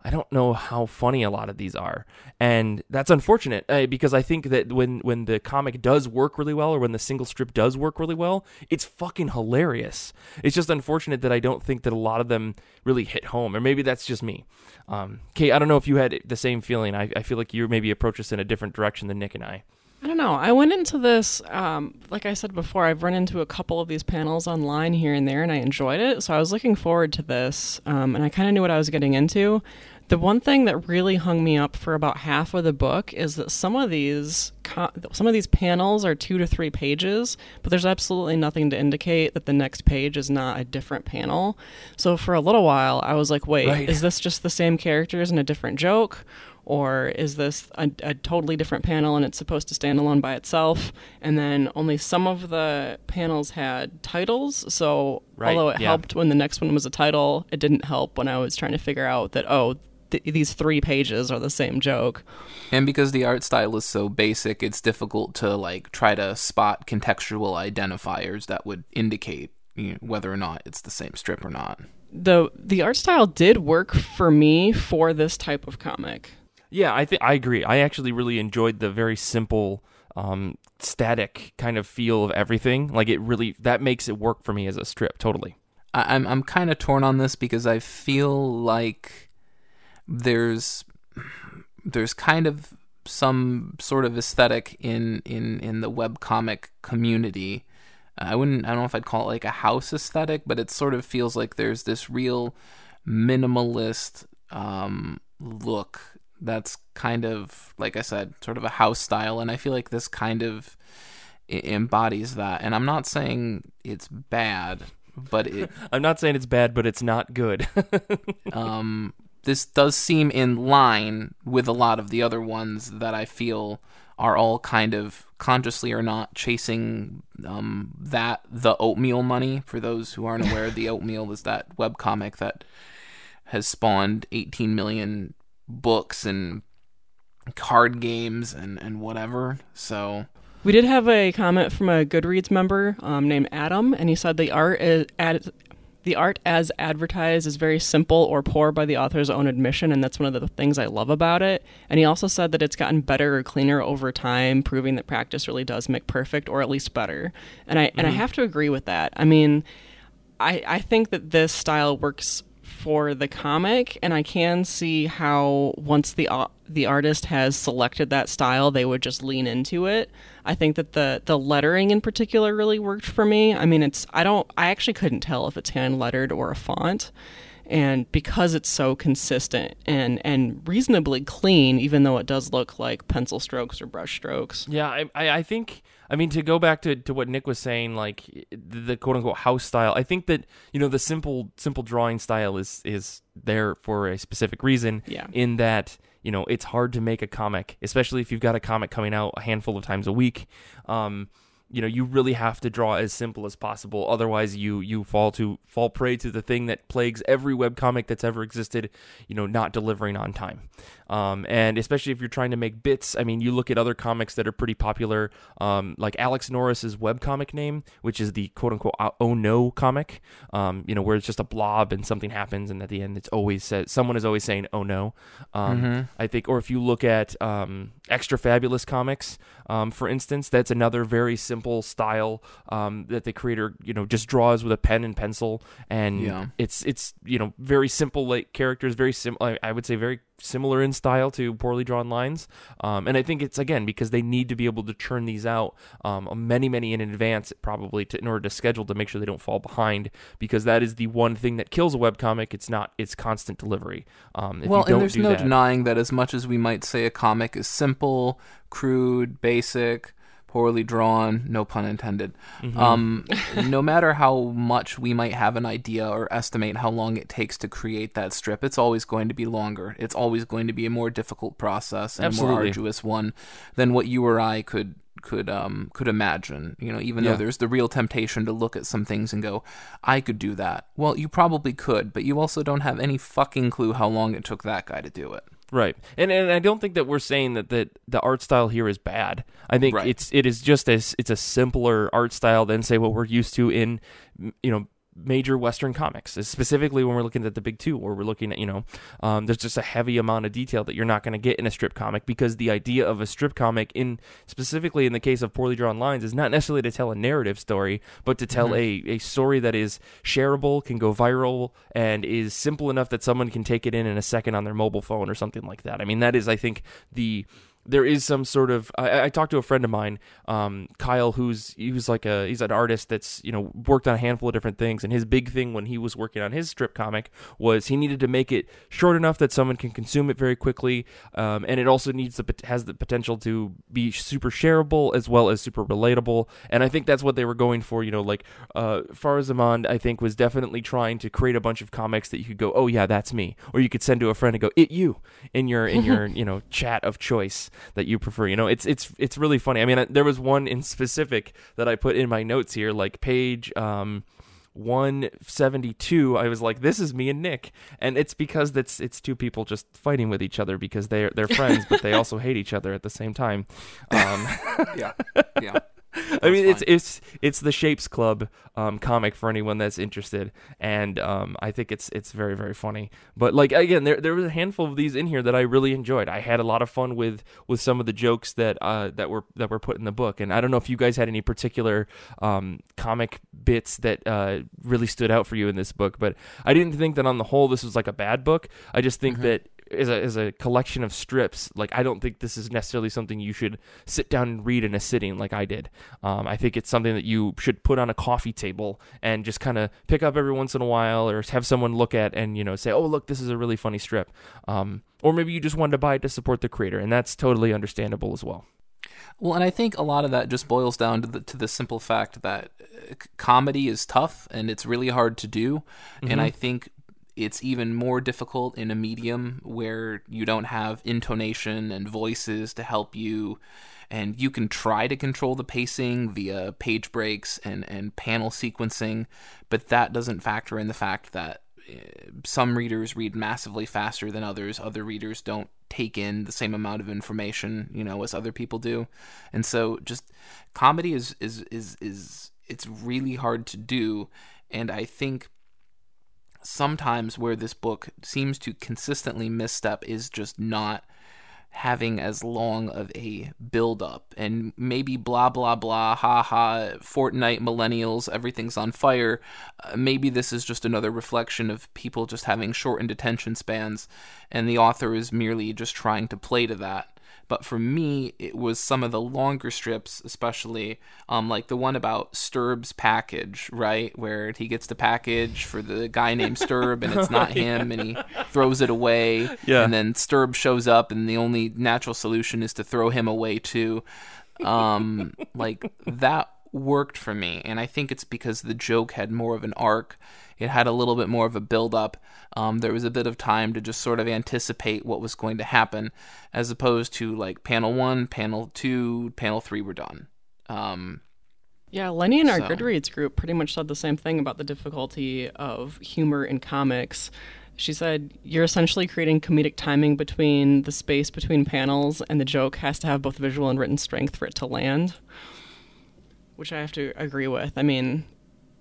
I don't know how funny a lot of these are, and that's unfortunate uh, because I think that when when the comic does work really well, or when the single strip does work really well, it's fucking hilarious. It's just unfortunate that I don't think that a lot of them really hit home, or maybe that's just me. Um, Kate, I don't know if you had the same feeling. I, I feel like you maybe approach this in a different direction than Nick and I. I don't know. I went into this, um, like I said before, I've run into a couple of these panels online here and there, and I enjoyed it. So I was looking forward to this, um, and I kind of knew what I was getting into. The one thing that really hung me up for about half of the book is that some of these some of these panels are two to three pages, but there's absolutely nothing to indicate that the next page is not a different panel. So for a little while, I was like, "Wait, Right. is this just the same characters and a different joke?" Or is this a, a totally different panel and it's supposed to stand alone by itself? And then only some of the panels had titles. So Right, although it yeah. helped when the next one was a title, it didn't help when I was trying to figure out that, oh, th- these three pages are the same joke. And because the art style is so basic, it's difficult to like try to spot contextual identifiers that would indicate you know, whether or not it's the same strip or not. The, the art style did work for me for this type of comic. Yeah, I think I agree. I actually really enjoyed the very simple, um, static kind of feel of everything. Like it really that makes it work for me as a strip. Totally. I, I'm I'm kind of torn on this because I feel like there's there's kind of some sort of aesthetic in in in the webcomic community. I wouldn't I don't know if I'd call it like a house aesthetic, but it sort of feels like there's this real minimalist um, look that's kind of like I said, sort of a house style, and I feel like this kind of embodies that. And I'm not saying it's bad, but it I'm not saying it's bad, but it's not good. um, this does seem in line with a lot of the other ones that I feel are all kind of consciously or not chasing um, that the oatmeal money. For those who aren't aware, the oatmeal is that webcomic that has spawned 18 million books and card games and, and whatever. So We did have a comment from a Goodreads member um, named Adam, and he said the art is ad- the art as advertised is very simple or poor by the author's own admission, and that's one of the things I love about it. And he also said that it's gotten better or cleaner over time, proving that practice really does make perfect, or at least better. And I and I mm-hmm. have to agree with that. I mean, I I think that this style works for the comic, and I can see how once the au- the artist has selected that style, they would just lean into it. I think that the the lettering in particular really worked for me. I mean, it's I don't I actually couldn't tell if it's hand lettered or a font. And because it's so consistent and, and reasonably clean, even though it does look like pencil strokes or brush strokes, Yeah, I, I, I think. I mean, to go back to, to what Nick was saying, like the, the quote unquote house style. I think that you know the simple simple drawing style is is there for a specific reason. Yeah. In that you know it's hard to make a comic, especially if you've got a comic coming out a handful of times a week. Um, you know you really have to draw as simple as possible otherwise you you fall to fall prey to the thing that plagues every webcomic that's ever existed you know not delivering on time um, and especially if you're trying to make bits i mean you look at other comics that are pretty popular um, like alex norris's webcomic name which is the quote-unquote uh, oh no comic um, you know where it's just a blob and something happens and at the end it's always said someone is always saying oh no um, i think or if you look at um, extra fabulous comics um, for instance that's another very simple style um, that the creator you know just draws with a pen and pencil and Yeah. it's it's you know very simple like characters very simple. I I would say very similar in style to poorly drawn lines. Um, and I think it's again because they need to be able to churn these out um, many many in advance probably to, in order to schedule to make sure they don't fall behind because that is the one thing that kills a webcomic it's not its constant delivery. Um, if well, you don't and there's no that, denying that as much as we might say a comic is simple, crude, basic, poorly drawn, no pun intended, Mm-hmm. um, no matter how much we might have an idea or estimate how long it takes to create that strip, it's always going to be longer. It's always going to be a more difficult process and a more arduous one than what you or I could could um could imagine you know even Yeah. though there's the real temptation to look at some things and go i could do that well you probably could but you also don't have any fucking clue how long it took that guy to do it Right, and and I don't think that we're saying that that the art style here is bad. I think Right. it's it is just as it's a simpler art style than say what we're used to in you know major Western comics, specifically when we're looking at the big two, where we're looking at you know um, there's just a heavy amount of detail that you're not going to get in a strip comic because the idea of a strip comic in specifically in the case of poorly drawn lines is not necessarily to tell a narrative story, but to tell a a story that is shareable, can go viral, and is simple enough that someone can take it in in a second on their mobile phone or something like that. I mean, that is, I think, the there is some sort of I, I talked to a friend of mine um, kyle who's he was like a he's an artist that's you know worked on a handful of different things. And his big thing when he was working on his strip comic was he needed to make it short enough that someone can consume it very quickly. Um, and it also needs the has the potential to be super shareable as well as super relatable. And i think that's what they were going for you know like uh Farazmand i think was definitely trying to create a bunch of comics that you could go oh yeah that's me. Or you could send to a friend and go it you in your in your you know chat of choice that you prefer. You know, it's it's it's really funny. I mean, there was one in specific that I put in my notes here, like page um 172 i was like this is me and nick and it's because it's it's two people just fighting with each other because they're they're friends but they also hate each other at the same time um yeah yeah I mean, it's it's it's the Shapes Club um, comic for anyone that's interested, and um, I think it's it's very very funny. But like again, there there was a handful of these in here that I really enjoyed. I had a lot of fun with with some of the jokes that uh, that were that were put in the book, and I don't know if you guys had any particular um, comic bits that uh, really stood out for you in this book, but I didn't think that on the whole this was like a bad book. I just think mm-hmm. that as a, as a collection of strips, like I don't think this is necessarily something you should sit down and read in a sitting like I did. Um, I think it's something that you should put on a coffee table and just kind of pick up every once in a while, or have someone look at and you know say, "Oh, look, this is a really funny strip," um, or maybe you just wanted to buy it to support the creator, and that's totally understandable as well. Well, and I think a lot of that just boils down to the to the simple fact that uh, comedy is tough and it's really hard to do, mm-hmm. and I think it's even more difficult in a medium where you don't have intonation and voices to help you and you can try to control the pacing via page breaks and, and panel sequencing but that doesn't factor in the fact that eh, some readers read massively faster than others. Other readers don't take in the same amount of information you know as other people do. And so just comedy is is is is it's really hard to do. And i think sometimes where this book seems to consistently misstep is just not having as long of a build up and maybe blah blah blah ha ha Fortnite millennials everything's on fire. Uh, maybe this is just another reflection of people just having shortened attention spans and the author is merely just trying to play to that but for me, it was some of the longer strips, especially um, like the one about Sturb's package, right? Where he gets the package for the guy named Sturb and it's not him and he throws it away. Yeah. And then Sturb shows up and the only natural solution is to throw him away too. Um, like that worked for me. And I think it's because the joke had more of an arc it had a little bit more of a build up. Um, there was a bit of time to just sort of anticipate what was going to happen, as opposed to like panel one, panel two, panel three were done. Um, yeah, Lenny in our so. Goodreads group pretty much said the same thing about the difficulty of humor in comics. She said, You're essentially creating comedic timing between the space between panels, and the joke has to have both visual and written strength for it to land. Which I have to agree with. I mean,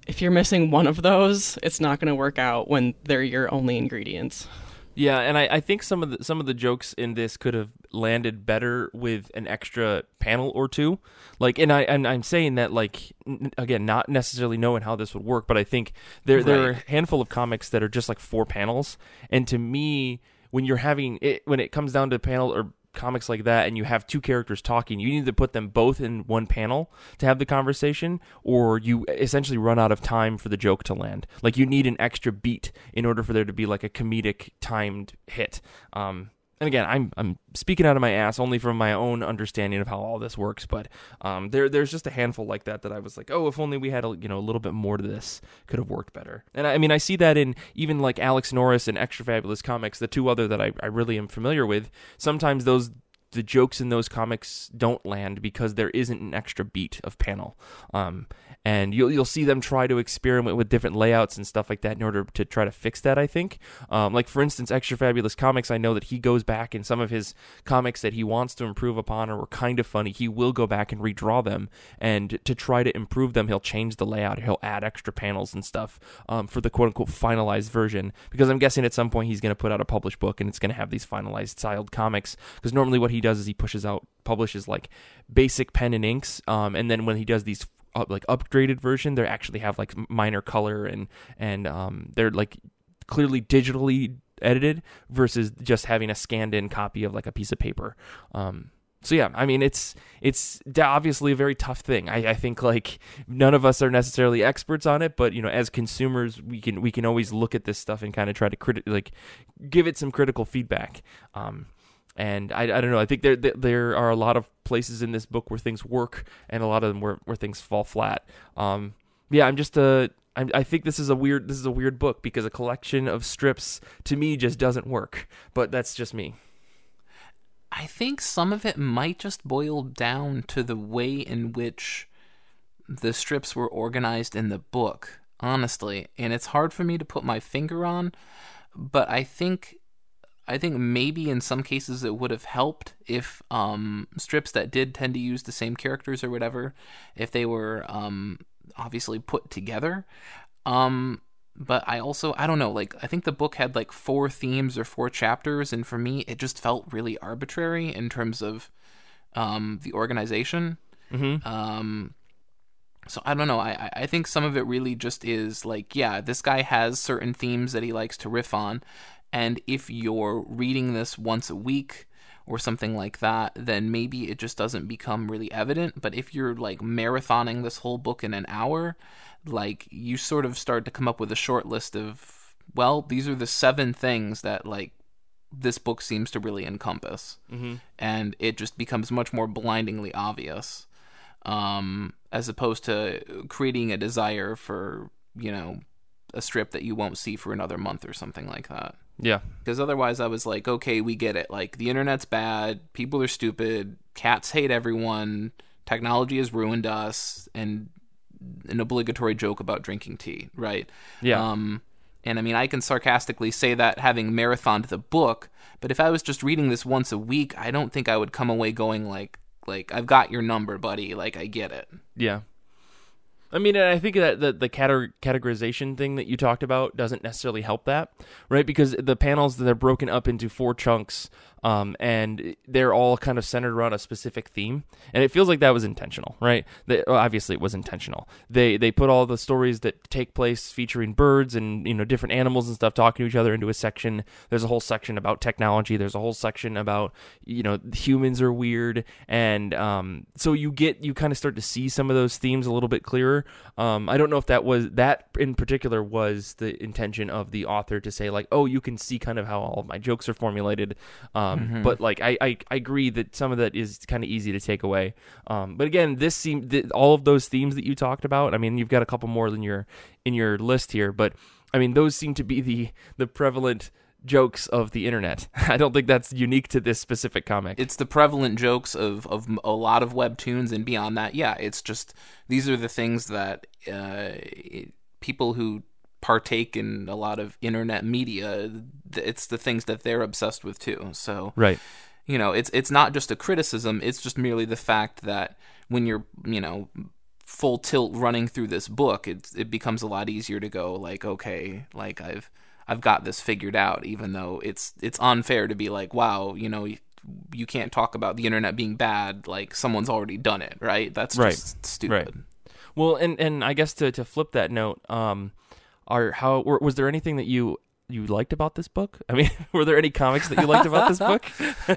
if you're missing one of those, it's not going to work out when they're your only ingredients. Yeah, and I, I think some of the some of the jokes in this could have landed better with an extra panel or two. Like, and I and I'm saying that like n- again, not necessarily knowing how this would work, but I think there right. there are a handful of comics that are just like four panels, and to me, when you're having it, when it comes down to panel or comics like that and you have two characters talking, you need to put them both in one panel to have the conversation, or you essentially run out of time for the joke to land. Like you need an extra beat in order for there to be like a comedic timed hit. Um, and again, I'm I'm speaking out of my ass only from my own understanding of how all this works, but um, there there's just a handful like that that I was like, oh, if only we had a you know a little bit more to this, could have worked better. And I, I mean, I see that in even like Alex Norris and Extra Fabulous Comics, the two other that I, I really am familiar with. Sometimes those the jokes in those comics don't land because there isn't an extra beat of panel. Um, and you'll you'll see them try to experiment with different layouts and stuff like that in order to try to fix that. I think, um, like for instance, Extra Fabulous Comics. I know that he goes back in some of his comics that he wants to improve upon or were kind of funny. He will go back and redraw them, and to try to improve them, he'll change the layout. He'll add extra panels and stuff um, for the quote unquote finalized version. Because I'm guessing at some point he's going to put out a published book and it's going to have these finalized styled comics. Because normally what he does is he pushes out publishes like basic pen and inks, um, and then when he does these like upgraded version, they actually have like minor color and and um, they're like clearly digitally edited versus just having a scanned in copy of like a piece of paper. Um, so yeah, I mean it's it's obviously a very tough thing. I, I think like none of us are necessarily experts on it, but you know, as consumers, we can we can always look at this stuff and kind of try to criti- like give it some critical feedback. Um, and I, I don't know. I think there, there are a lot of places in this book where things work, and a lot of them where, where things fall flat. Um, yeah, I'm just a. I, I think this is a weird. This is a weird book because a collection of strips to me just doesn't work. But that's just me. I think some of it might just boil down to the way in which the strips were organized in the book, honestly. And it's hard for me to put my finger on, but I think I think maybe in some cases it would have helped if um, strips that did tend to use the same characters or whatever, if they were um, obviously put together. Um, but I also I don't know like I think the book had like four themes or four chapters, and for me it just felt really arbitrary in terms of um, the organization. Mm-hmm. Um, so I don't know. I I think some of it really just is like yeah, this guy has certain themes that he likes to riff on, and if you're reading this once a week or something like that, then maybe it just doesn't become really evident. But if you're like marathoning this whole book in an hour, like you sort of start to come up with a short list of well, these are the seven things that like this book seems to really encompass, Mm-hmm. and it just becomes much more blindingly obvious, um, as opposed to creating a desire for you know a strip that you won't see for another month or something like that. Yeah. Because otherwise, I was like, okay, we get it. Like the internet's bad, people are stupid, cats hate everyone, technology has ruined us, and an obligatory joke about drinking tea, right? Yeah. Um, and I mean, I can sarcastically say that having marathoned the book, but if I was just reading this once a week, I don't think I would come away going like, like I've got your number, buddy. Like I get it. Yeah. I mean, I think that the, the categorization thing that you talked about doesn't necessarily help that, right? Because the panels they're broken up into four chunks, um, and they're all kind of centered around a specific theme, and it feels like that was intentional, right? They, well, obviously, it was intentional. They they put all the stories that take place featuring birds and you know different animals and stuff talking to each other into a section. There's a whole section about technology. There's a whole section about you know humans are weird, and um, so you get you kind of start to see some of those themes a little bit clearer. Um, I don't know if that was that in particular was the intention of the author to say like, oh, you can see kind of how all of my jokes are formulated. Um, But like, I, I I agree that some of that is kind of easy to take away. Um, but again, this seemed th- all of those themes that you talked about. I mean, you've got a couple more than your in your list here, but I mean, those seem to be the the prevalent jokes of the internet. I don't think that's unique to this specific comic. it's the prevalent jokes of, of a lot of webtoons and beyond that yeah it's just these are the things that uh, it- people who partake in a lot of internet media it's the things that they're obsessed with too so right. you know it's it's not just a criticism it's just merely the fact that when you're you know full tilt running through this book it it becomes a lot easier to go like okay like I've I've got this figured out even though it's it's unfair to be like wow you know you, you can't talk about the internet being bad like someone's already done it right that's Right. just stupid Well, and and I guess to to flip that note, um, are how was there anything that you you liked about this book? I mean, were there any comics that you liked about this book?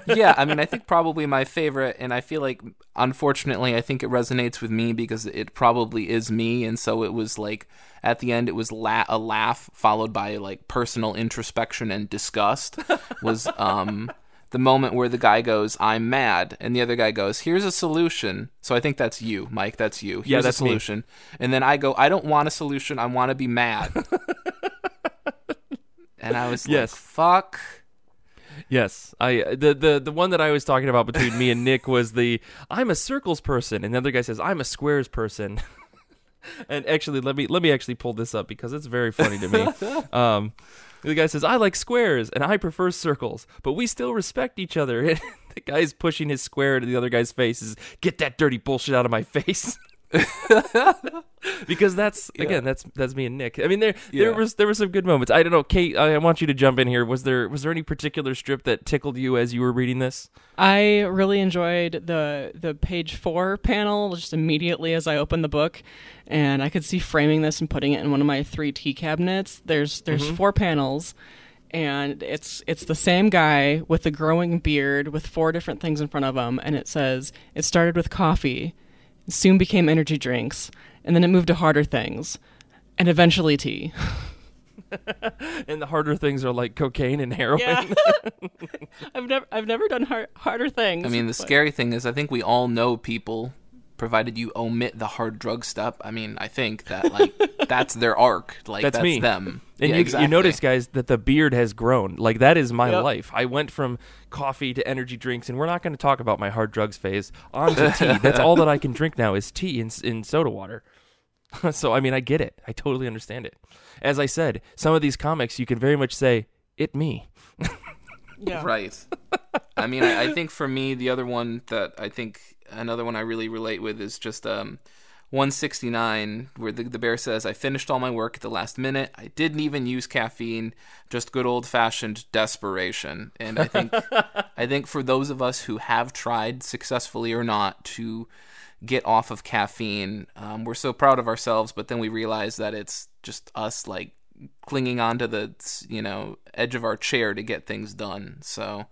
yeah, I mean, I think probably my favorite, and I feel like, unfortunately, I think it resonates with me because it probably is me, and so it was like at the end, it was la- a laugh followed by like personal introspection and disgust. Was um the moment where the guy goes, "I'm mad," and the other guy goes, "Here's a solution." So I think that's you, Mike. That's you. Here's Yeah, a that's me. solution, and then I go, "I don't want a solution. I want to be mad." and I was Yes. like, "Fuck." yes, I the the the one that I was talking about between me and Nick was the I'm a circles person, and the other guy says I'm a squares person. and actually, let me let me actually pull this up because it's very funny to me. um, the guy says I like squares and I prefer circles, but we still respect each other. The guy's pushing his square to the other guy's face. Is get that dirty bullshit out of my face. because that's again that's that's me and Nick. I mean there there was there were some good moments. I don't know, Kate. I want you to jump in here. Was there was there any particular strip that tickled you as you were reading this? I really enjoyed the the page four panel just immediately as I opened the book, and I could see framing this and putting it in one of my three tea cabinets. There's there's mm-hmm. four panels, and it's it's the same guy with the growing beard with four different things in front of him, and it says it started with coffee, soon became energy drinks, and then it moved to harder things, and eventually tea. and the harder things are like cocaine and heroin. Yeah, I've never I've never done hard, harder things. I mean, the but- scary thing is, I think we all know people, provided you omit the hard drug step. I mean, I think that like that's their arc. Like That's that's, me. them. And Yeah, you, exactly. you notice, guys, that the beard has grown. Like that is my Yep. life. I went from coffee to energy drinks, and we're not going to talk about my hard drugs phase. On to tea. That's all that I can drink now is tea and, in soda water. so I mean, I get it. I totally understand it. As I said, some of these comics you can very much say it me. yeah. Right. I mean, I, I think for me, the other one that I think another one I really relate with is just um, 169, where the, the bear says, I finished all my work at the last minute. I didn't even use caffeine, just good old fashioned desperation. And I think, I think for those of us who have tried successfully or not to get off of caffeine, um, we're so proud of ourselves, but then we realize that it's just us like clinging onto the you know edge of our chair to get things done. So,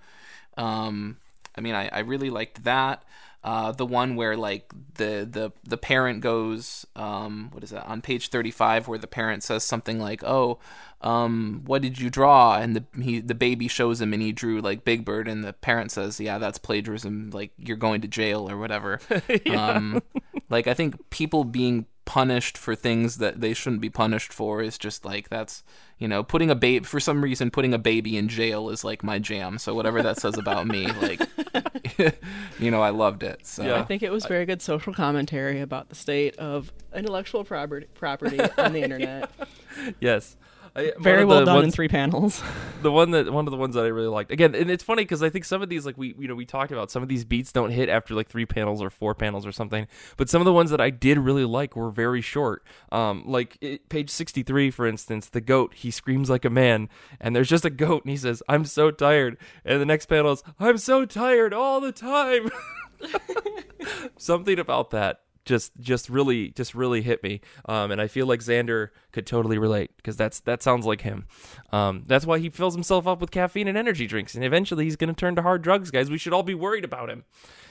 um, I mean, I, I really liked that. Uh, the one where like the the the parent goes, um, what is that on page thirty five, where the parent says something like, "Oh, um, what did you draw?" And the he the baby shows him, and he drew like Big Bird, and the parent says, "Yeah, that's plagiarism. Like you're going to jail or whatever." um, like I think people being punished for things that they shouldn't be punished for is just like that's you know putting a baby for some reason putting a baby in jail is like my jam so whatever that says about me like you know i loved it so Yeah. I think it was very good social commentary about the state of intellectual property property on the internet. Yes. I, Very well done in three panels. the one that one of the ones that I really liked again, and it's funny because I think some of these like we you know we talked about some of these beats don't hit after like three panels or four panels or something, but some of the ones that I did really like were very short. Um, like it, page sixty three, for instance, the goat he screams like a man, and there's just a goat, and he says, "I'm so tired," and the next panel is, "I'm so tired all the time." something about that just just really just really hit me um, and i feel like xander could totally relate because that's that sounds like him um, that's why he fills himself up with caffeine and energy drinks and eventually he's going to turn to hard drugs guys we should all be worried about him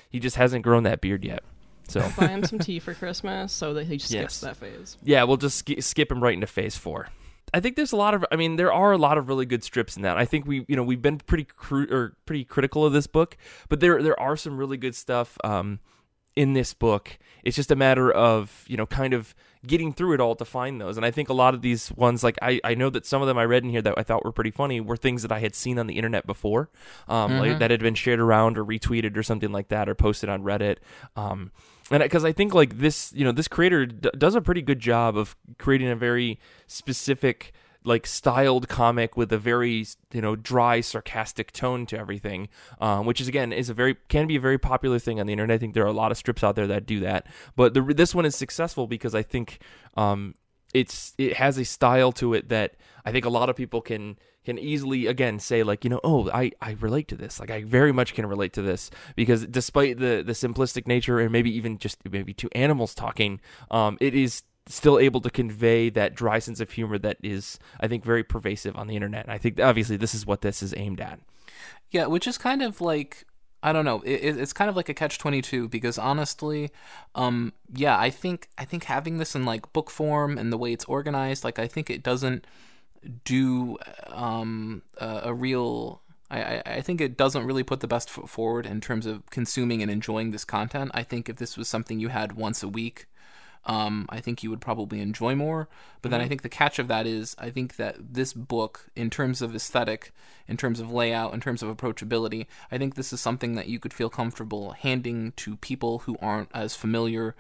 he just hasn't grown that beard yet so Buy him some tea for Christmas so that he skips Yes. that phase. yeah we'll just sk- skip him right into phase four I think there's a lot of I mean there are a lot of really good strips in that. I think we you know we've been pretty cru- or pretty critical of this book, but there there are some really good stuff um in this book. It's just a matter of, you know, kind of getting through it all to find those. And I think a lot of these ones, like I, I know that some of them I read in here that I thought were pretty funny were things that I had seen on the internet before, um, like, that had been shared around or retweeted or something like that or posted on Reddit. Um, and because I think like this, you know, this creator d- does a pretty good job of creating a very specific like styled comic with a very you know dry sarcastic tone to everything um, which is again is a very can be a very popular thing on the internet. I think there are a lot of strips out there that do that. But the, this one is successful because i think um, it's it has a style to it that i think a lot of people can can easily again say like you know oh i i relate to this. Like i very much can relate to this. Because despite the the simplistic nature and maybe even just maybe two animals talking um it is still able to convey that dry sense of humor that is i think very pervasive on the internet and i think obviously this is what this is aimed at Yeah, which is kind of like I don't know. It, it- it's kind of like a catch twenty two because honestly, um, yeah, I think I think having this in like book form and the way it's organized, like I think it doesn't do um a, a real. I- I think it doesn't really put the best foot forward in terms of consuming and enjoying this content. I think if this was something you had once a week, um, I think you would probably enjoy more. But then I think the catch of that is I think that this book, in terms of aesthetic, in terms of layout, in terms of approachability, I think this is something that you could feel comfortable handing to people who aren't as familiar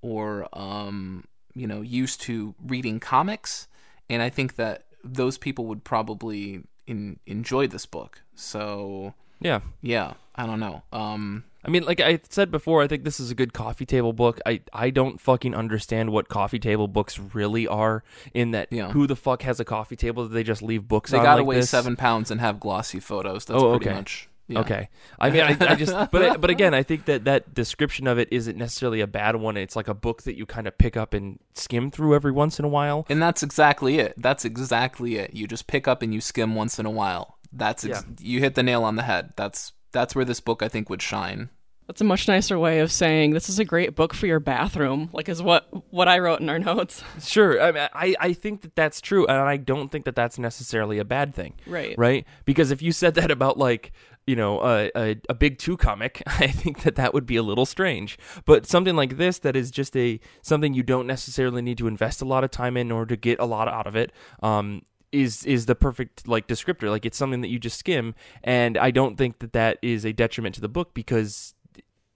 or um, you know used to reading comics. And I think that those people would probably in, enjoy this book. So yeah yeah, I don't know. Um, I mean, like I said before, I think this is a good coffee table book. I, I don't fucking understand what coffee table books really are. In that, Yeah. who the fuck has a coffee table that they just leave books they on gotta like weigh this? seven pounds and have glossy photos. That's Oh, pretty okay. much. Yeah. Okay. I mean, I, I just, but I, but again, I think that that description of it isn't necessarily a bad one. It's like a book that you kind of pick up and skim through every once in a while. And that's exactly it. That's exactly it. You just pick up and you skim once in a while. That's ex- you hit the nail on the head. That's that's where this book I think would shine. That's a much nicer way of saying this is a great book for your bathroom. Like is what what I wrote in our notes. Sure. I, mean, I I think that that's true, and I don't think that that's necessarily a bad thing. Right. Right. Because if you said that about like you know a, a, a big two comic, I think that that would be a little strange. But something like this that is just a something you don't necessarily need to invest a lot of time in or to get a lot out of it. Um, is is the perfect like descriptor like it's something that you just skim and i don't think that that is a detriment to the book because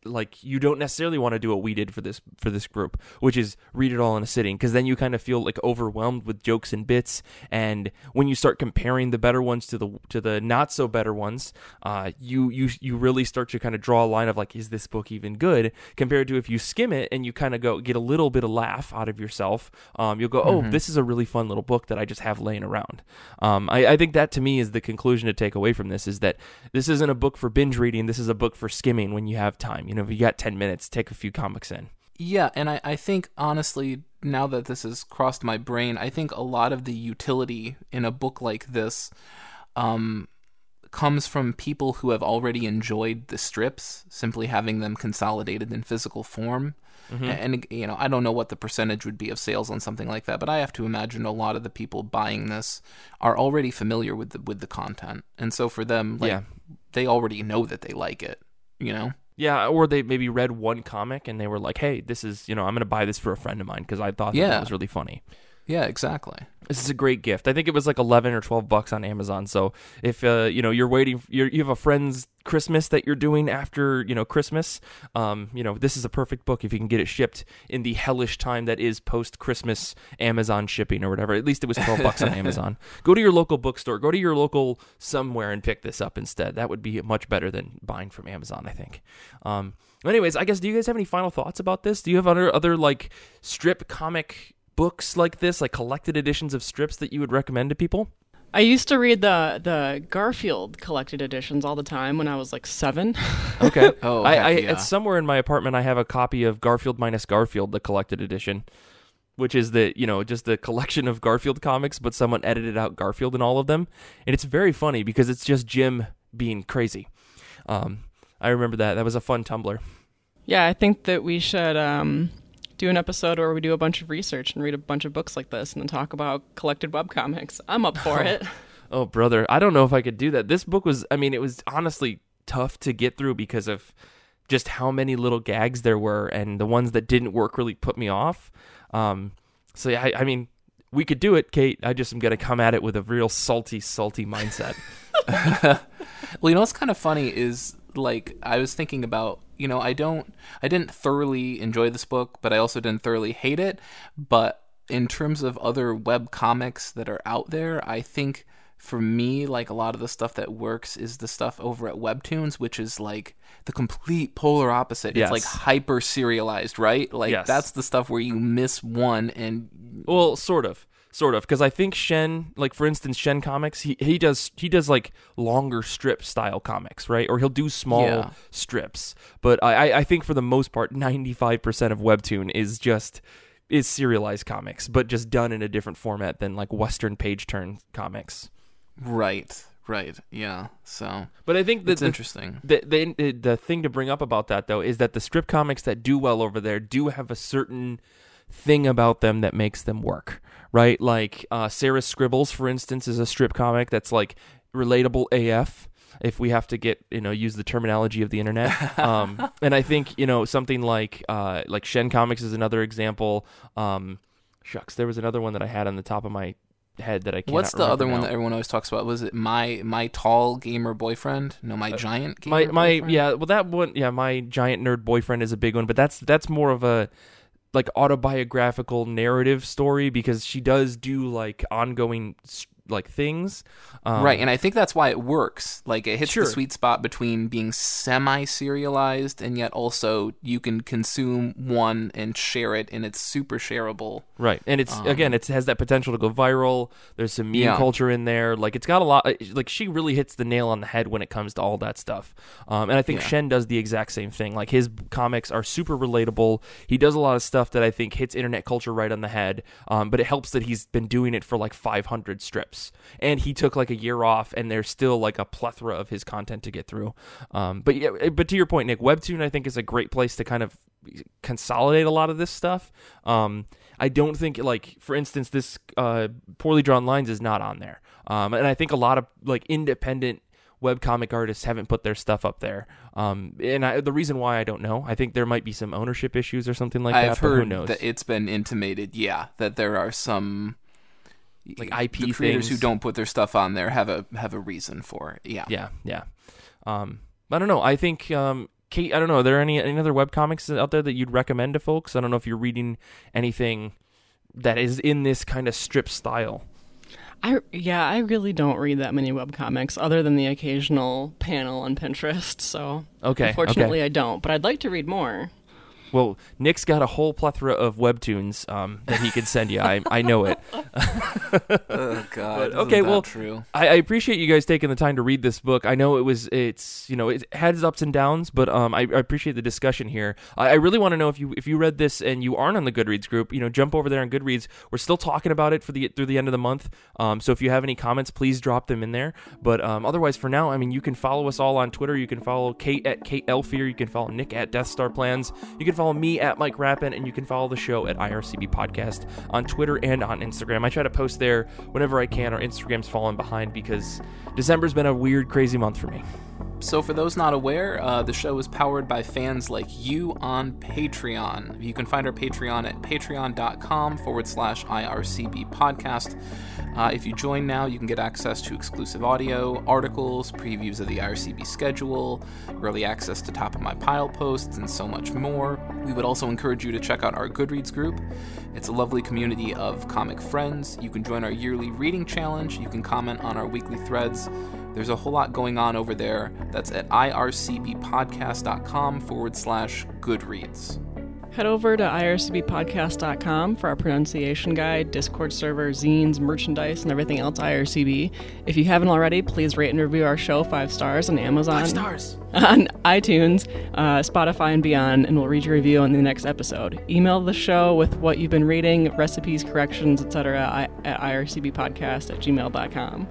like you don't necessarily want to do what we did for this for this group which is read it all in a sitting because then you kind of feel like overwhelmed with jokes and bits and when you start comparing the better ones to the to the not so better ones uh you you you really start to kind of draw a line of like is this book even good? Compared to if you skim it and you kind of go get a little bit of laugh out of yourself um you'll go oh this is a really fun little book that i just have laying around. Um I, I think that to me is the conclusion to take away from this is that this isn't a book for binge reading this is a book for skimming when you have time you know if you got 10 minutes take a few comics in Yeah, and I, I think honestly, now that this has crossed my brain, I think a lot of the utility in a book like this um, comes from people who have already enjoyed the strips, simply having them consolidated in physical form. And you know, I don't know what the percentage would be of sales on something like that, but I have to imagine a lot of the people buying this are already familiar with the with the content, and so for them, like, Yeah. they already know that they like it. You know, Yeah, or they maybe read one comic and they were like, "Hey, this is you know I'm going to buy this for a friend of mine because I thought that, Yeah. that was really funny." Yeah, exactly. This is a great gift. I think it was like eleven or twelve bucks on Amazon. So if uh, you know you're waiting, you're, you have a friend's Christmas that you're doing after you know Christmas, um, you know this is a perfect book if you can get it shipped in the hellish time that is post Christmas Amazon shipping or whatever. At least it was twelve bucks on Amazon. Go to your local bookstore. Go to your local somewhere and pick this up instead. That would be much better than buying from Amazon. I think. Um, anyways, I guess do you guys have any final thoughts about this? Do you have other other like strip comic books like this, like collected editions of strips that you would recommend to people? I used to read the the Garfield collected editions all the time when I was like seven. Okay. Oh, I, I yeah. it's somewhere in my apartment. I have a copy of Garfield minus Garfield, the collected edition, which is the you know just the collection of Garfield comics, but someone edited out Garfield in all of them, and it's very funny because it's just Jim being crazy. Um, I remember that. That was a fun Tumblr. yeah, I think that we should um, do an episode where we do a bunch of research and read a bunch of books like this and then talk about collected webcomics. I'm up for it. Oh, brother, I don't know if I could do that. This book was, I mean, it was honestly tough to get through because of just how many little gags there were, and the ones that didn't work really put me off. Um, so yeah, I, I mean, we could do it, Kate. I just am gonna come at it with a real salty, salty mindset. Well, you know what's kind of funny is like I was thinking about, you know, I don't I didn't thoroughly enjoy this book, but I also didn't thoroughly hate it, but in terms of other web comics that are out there, I think for me like a lot of the stuff that works is the stuff over at Webtoons, which is like the complete polar opposite. Yes. It's like hyper serialized, right? Like Yes. that's the stuff where you miss one and Well, sort of, sort of, because I think Shen, like for instance, Shen Comics, he he does he does like longer strip style comics, right? Or he'll do small Yeah. strips. But I I- think for the most part, ninety five percent of Webtoon is just is serialized comics, but just done in a different format than like Western page turn comics. right, right. Yeah. So, But I think that's it's the, interesting. the, the the thing to bring up about that though is that the strip comics that do well over there do have a certain thing about them that makes them work, right? Like uh, Sarah Scribbles, for instance, is a strip comic that's like relatable AF. If we have to get you know use the terminology of the internet, um, and I think you know something like uh, like Shen Comics is another example. Um, shucks, there was another one that I had on the top of my head that I can't. What's the other one that everyone always talks about? Was it my my tall gamer boyfriend? No, my giant gamer Uh, my my boyfriend? yeah well that one yeah my giant nerd boyfriend is a big one but that's that's more of a like autobiographical narrative story because she does do like ongoing like things. Um, right, and I think that's why it works. Like it hits Sure. the sweet spot between being semi-serialized and yet also you can consume one and share it, and it's super shareable. Right, and it's again, it has that potential to go viral. There's some meme Um, Yeah. culture in there. Like it's got a lot. Like she really hits the nail on the head when it comes to all that stuff. Um, and I think Yeah. Shen does the exact same thing. Like his comics are super relatable. He does a lot of stuff that I think hits internet culture right on the head. Um, but it helps that he's been doing it for like 500 strips, and he took like a year off, and there's still like a plethora of his content to get through. Um, but yeah, but to your point, Nick, Webtoon I think is a great place to kind of consolidate a lot of this stuff. Um, I don't think like for instance this uh, poorly drawn lines is not on there, um, and I think a lot of like independent webcomic artists haven't put their stuff up there. Um, and I, the reason why I don't know, I think there might be some ownership issues or something like that. I've but who heard knows? that it's been intimated, yeah, that there are some Like IP the creators who don't put their stuff on there have a have a reason for it. Yeah. yeah, yeah. Um, I don't know. I think um, Kate. I don't know. Are there any any other web comics out there that you'd recommend to folks? I don't know if you're reading anything that is in this kind of strip style. I yeah, I really don't read that many web comics other than the occasional panel on Pinterest. So Okay, unfortunately, I don't. But I'd like to read more. Well, Nick's got a whole plethora of webtoons um, that he could send you. I, I know it. Oh God. But, okay, well, true. I, I appreciate you guys taking the time to read this book. I know it was it's you know it had its ups and downs, but um, I, I appreciate the discussion here. I, I really want to know if you if you read this and you aren't on the Goodreads group, you know, jump over there on Goodreads. We're still talking about it for the through the end of the month. Um, so if you have any comments, please drop them in there. But um, otherwise, for now, I mean, you can follow us all on Twitter. You can follow Kate at Kate Elfier. You can follow Nick at Death Star Plans. You can follow me at Mike Rappin, and you can follow the show at IRCB Podcast on Twitter and on Instagram. I try to post there whenever I can. Our Instagram's fallen behind because December's been a weird, crazy month for me. So, for those not aware, uh, the show is powered by fans like you on Patreon. You can find our Patreon at patreon.com forward slash IRCB podcast. Uh, if you join now, you can get access to exclusive audio, articles, previews of the IRCB schedule, early access to top of my pile posts, and so much more. We would also encourage you to check out our Goodreads group. It's a lovely community of comic friends. You can join our yearly reading challenge. You can comment on our weekly threads. There's a whole lot going on over there. That's at ircbpodcast.com forward slash Goodreads. Head over to ircbpodcast.com for our pronunciation guide, Discord server, zines, merchandise, and everything else IRCB. If you haven't already, please rate and review our show five stars on Amazon, five stars. on iTunes, uh, Spotify, and beyond, and we'll read your review on the next episode. Email the show with what you've been reading, recipes, corrections, etc. At ircbpodcast at gmail.com.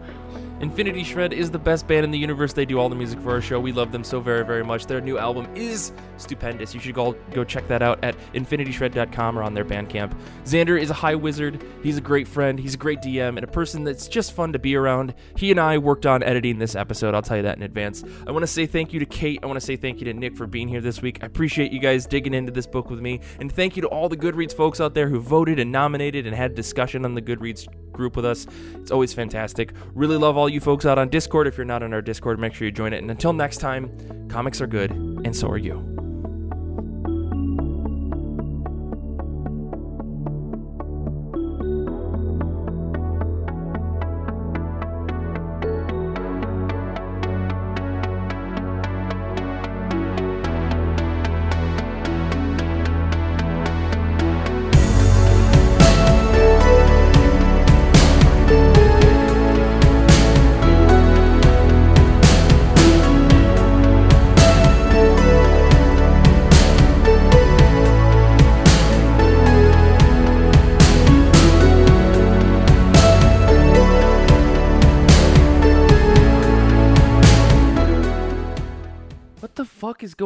Infinity Shred is the best band in the universe. They do all the music for our show. We love them so very, very much. Their new album is stupendous. You should go, go check that out at infinityshred.com or on their Bandcamp. Xander is a high wizard. He's a great friend. He's a great DM and a person that's just fun to be around. He and I worked on editing this episode. I'll tell you that in advance. I want to say thank you to Kate. I want to say thank you to Nick for being here this week. I appreciate you guys digging into this book with me. And thank you to all the Goodreads folks out there who voted and nominated and had discussion on the Goodreads group with us. It's always fantastic. Really love all you folks out on Discord. If you're not on our Discord, make sure you join it. And until next time, comics are good, and so are you.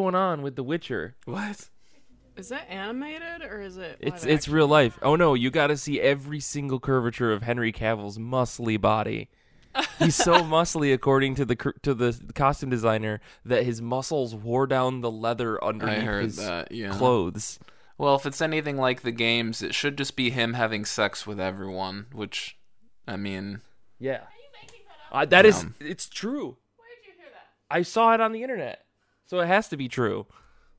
Going on with The Witcher? What? Is that animated or is it? It's it's action? real life. Oh no, you got to see every single curvature of Henry Cavill's muscly body. He's so muscly, according to the to the costume designer, that his muscles wore down the leather underneath his that, yeah. clothes. Well, if it's anything like the games, it should just be him having sex with everyone, which, I mean, Yeah, uh, that is it's true. Where did you hear that? I saw it on the internet, so it has to be true.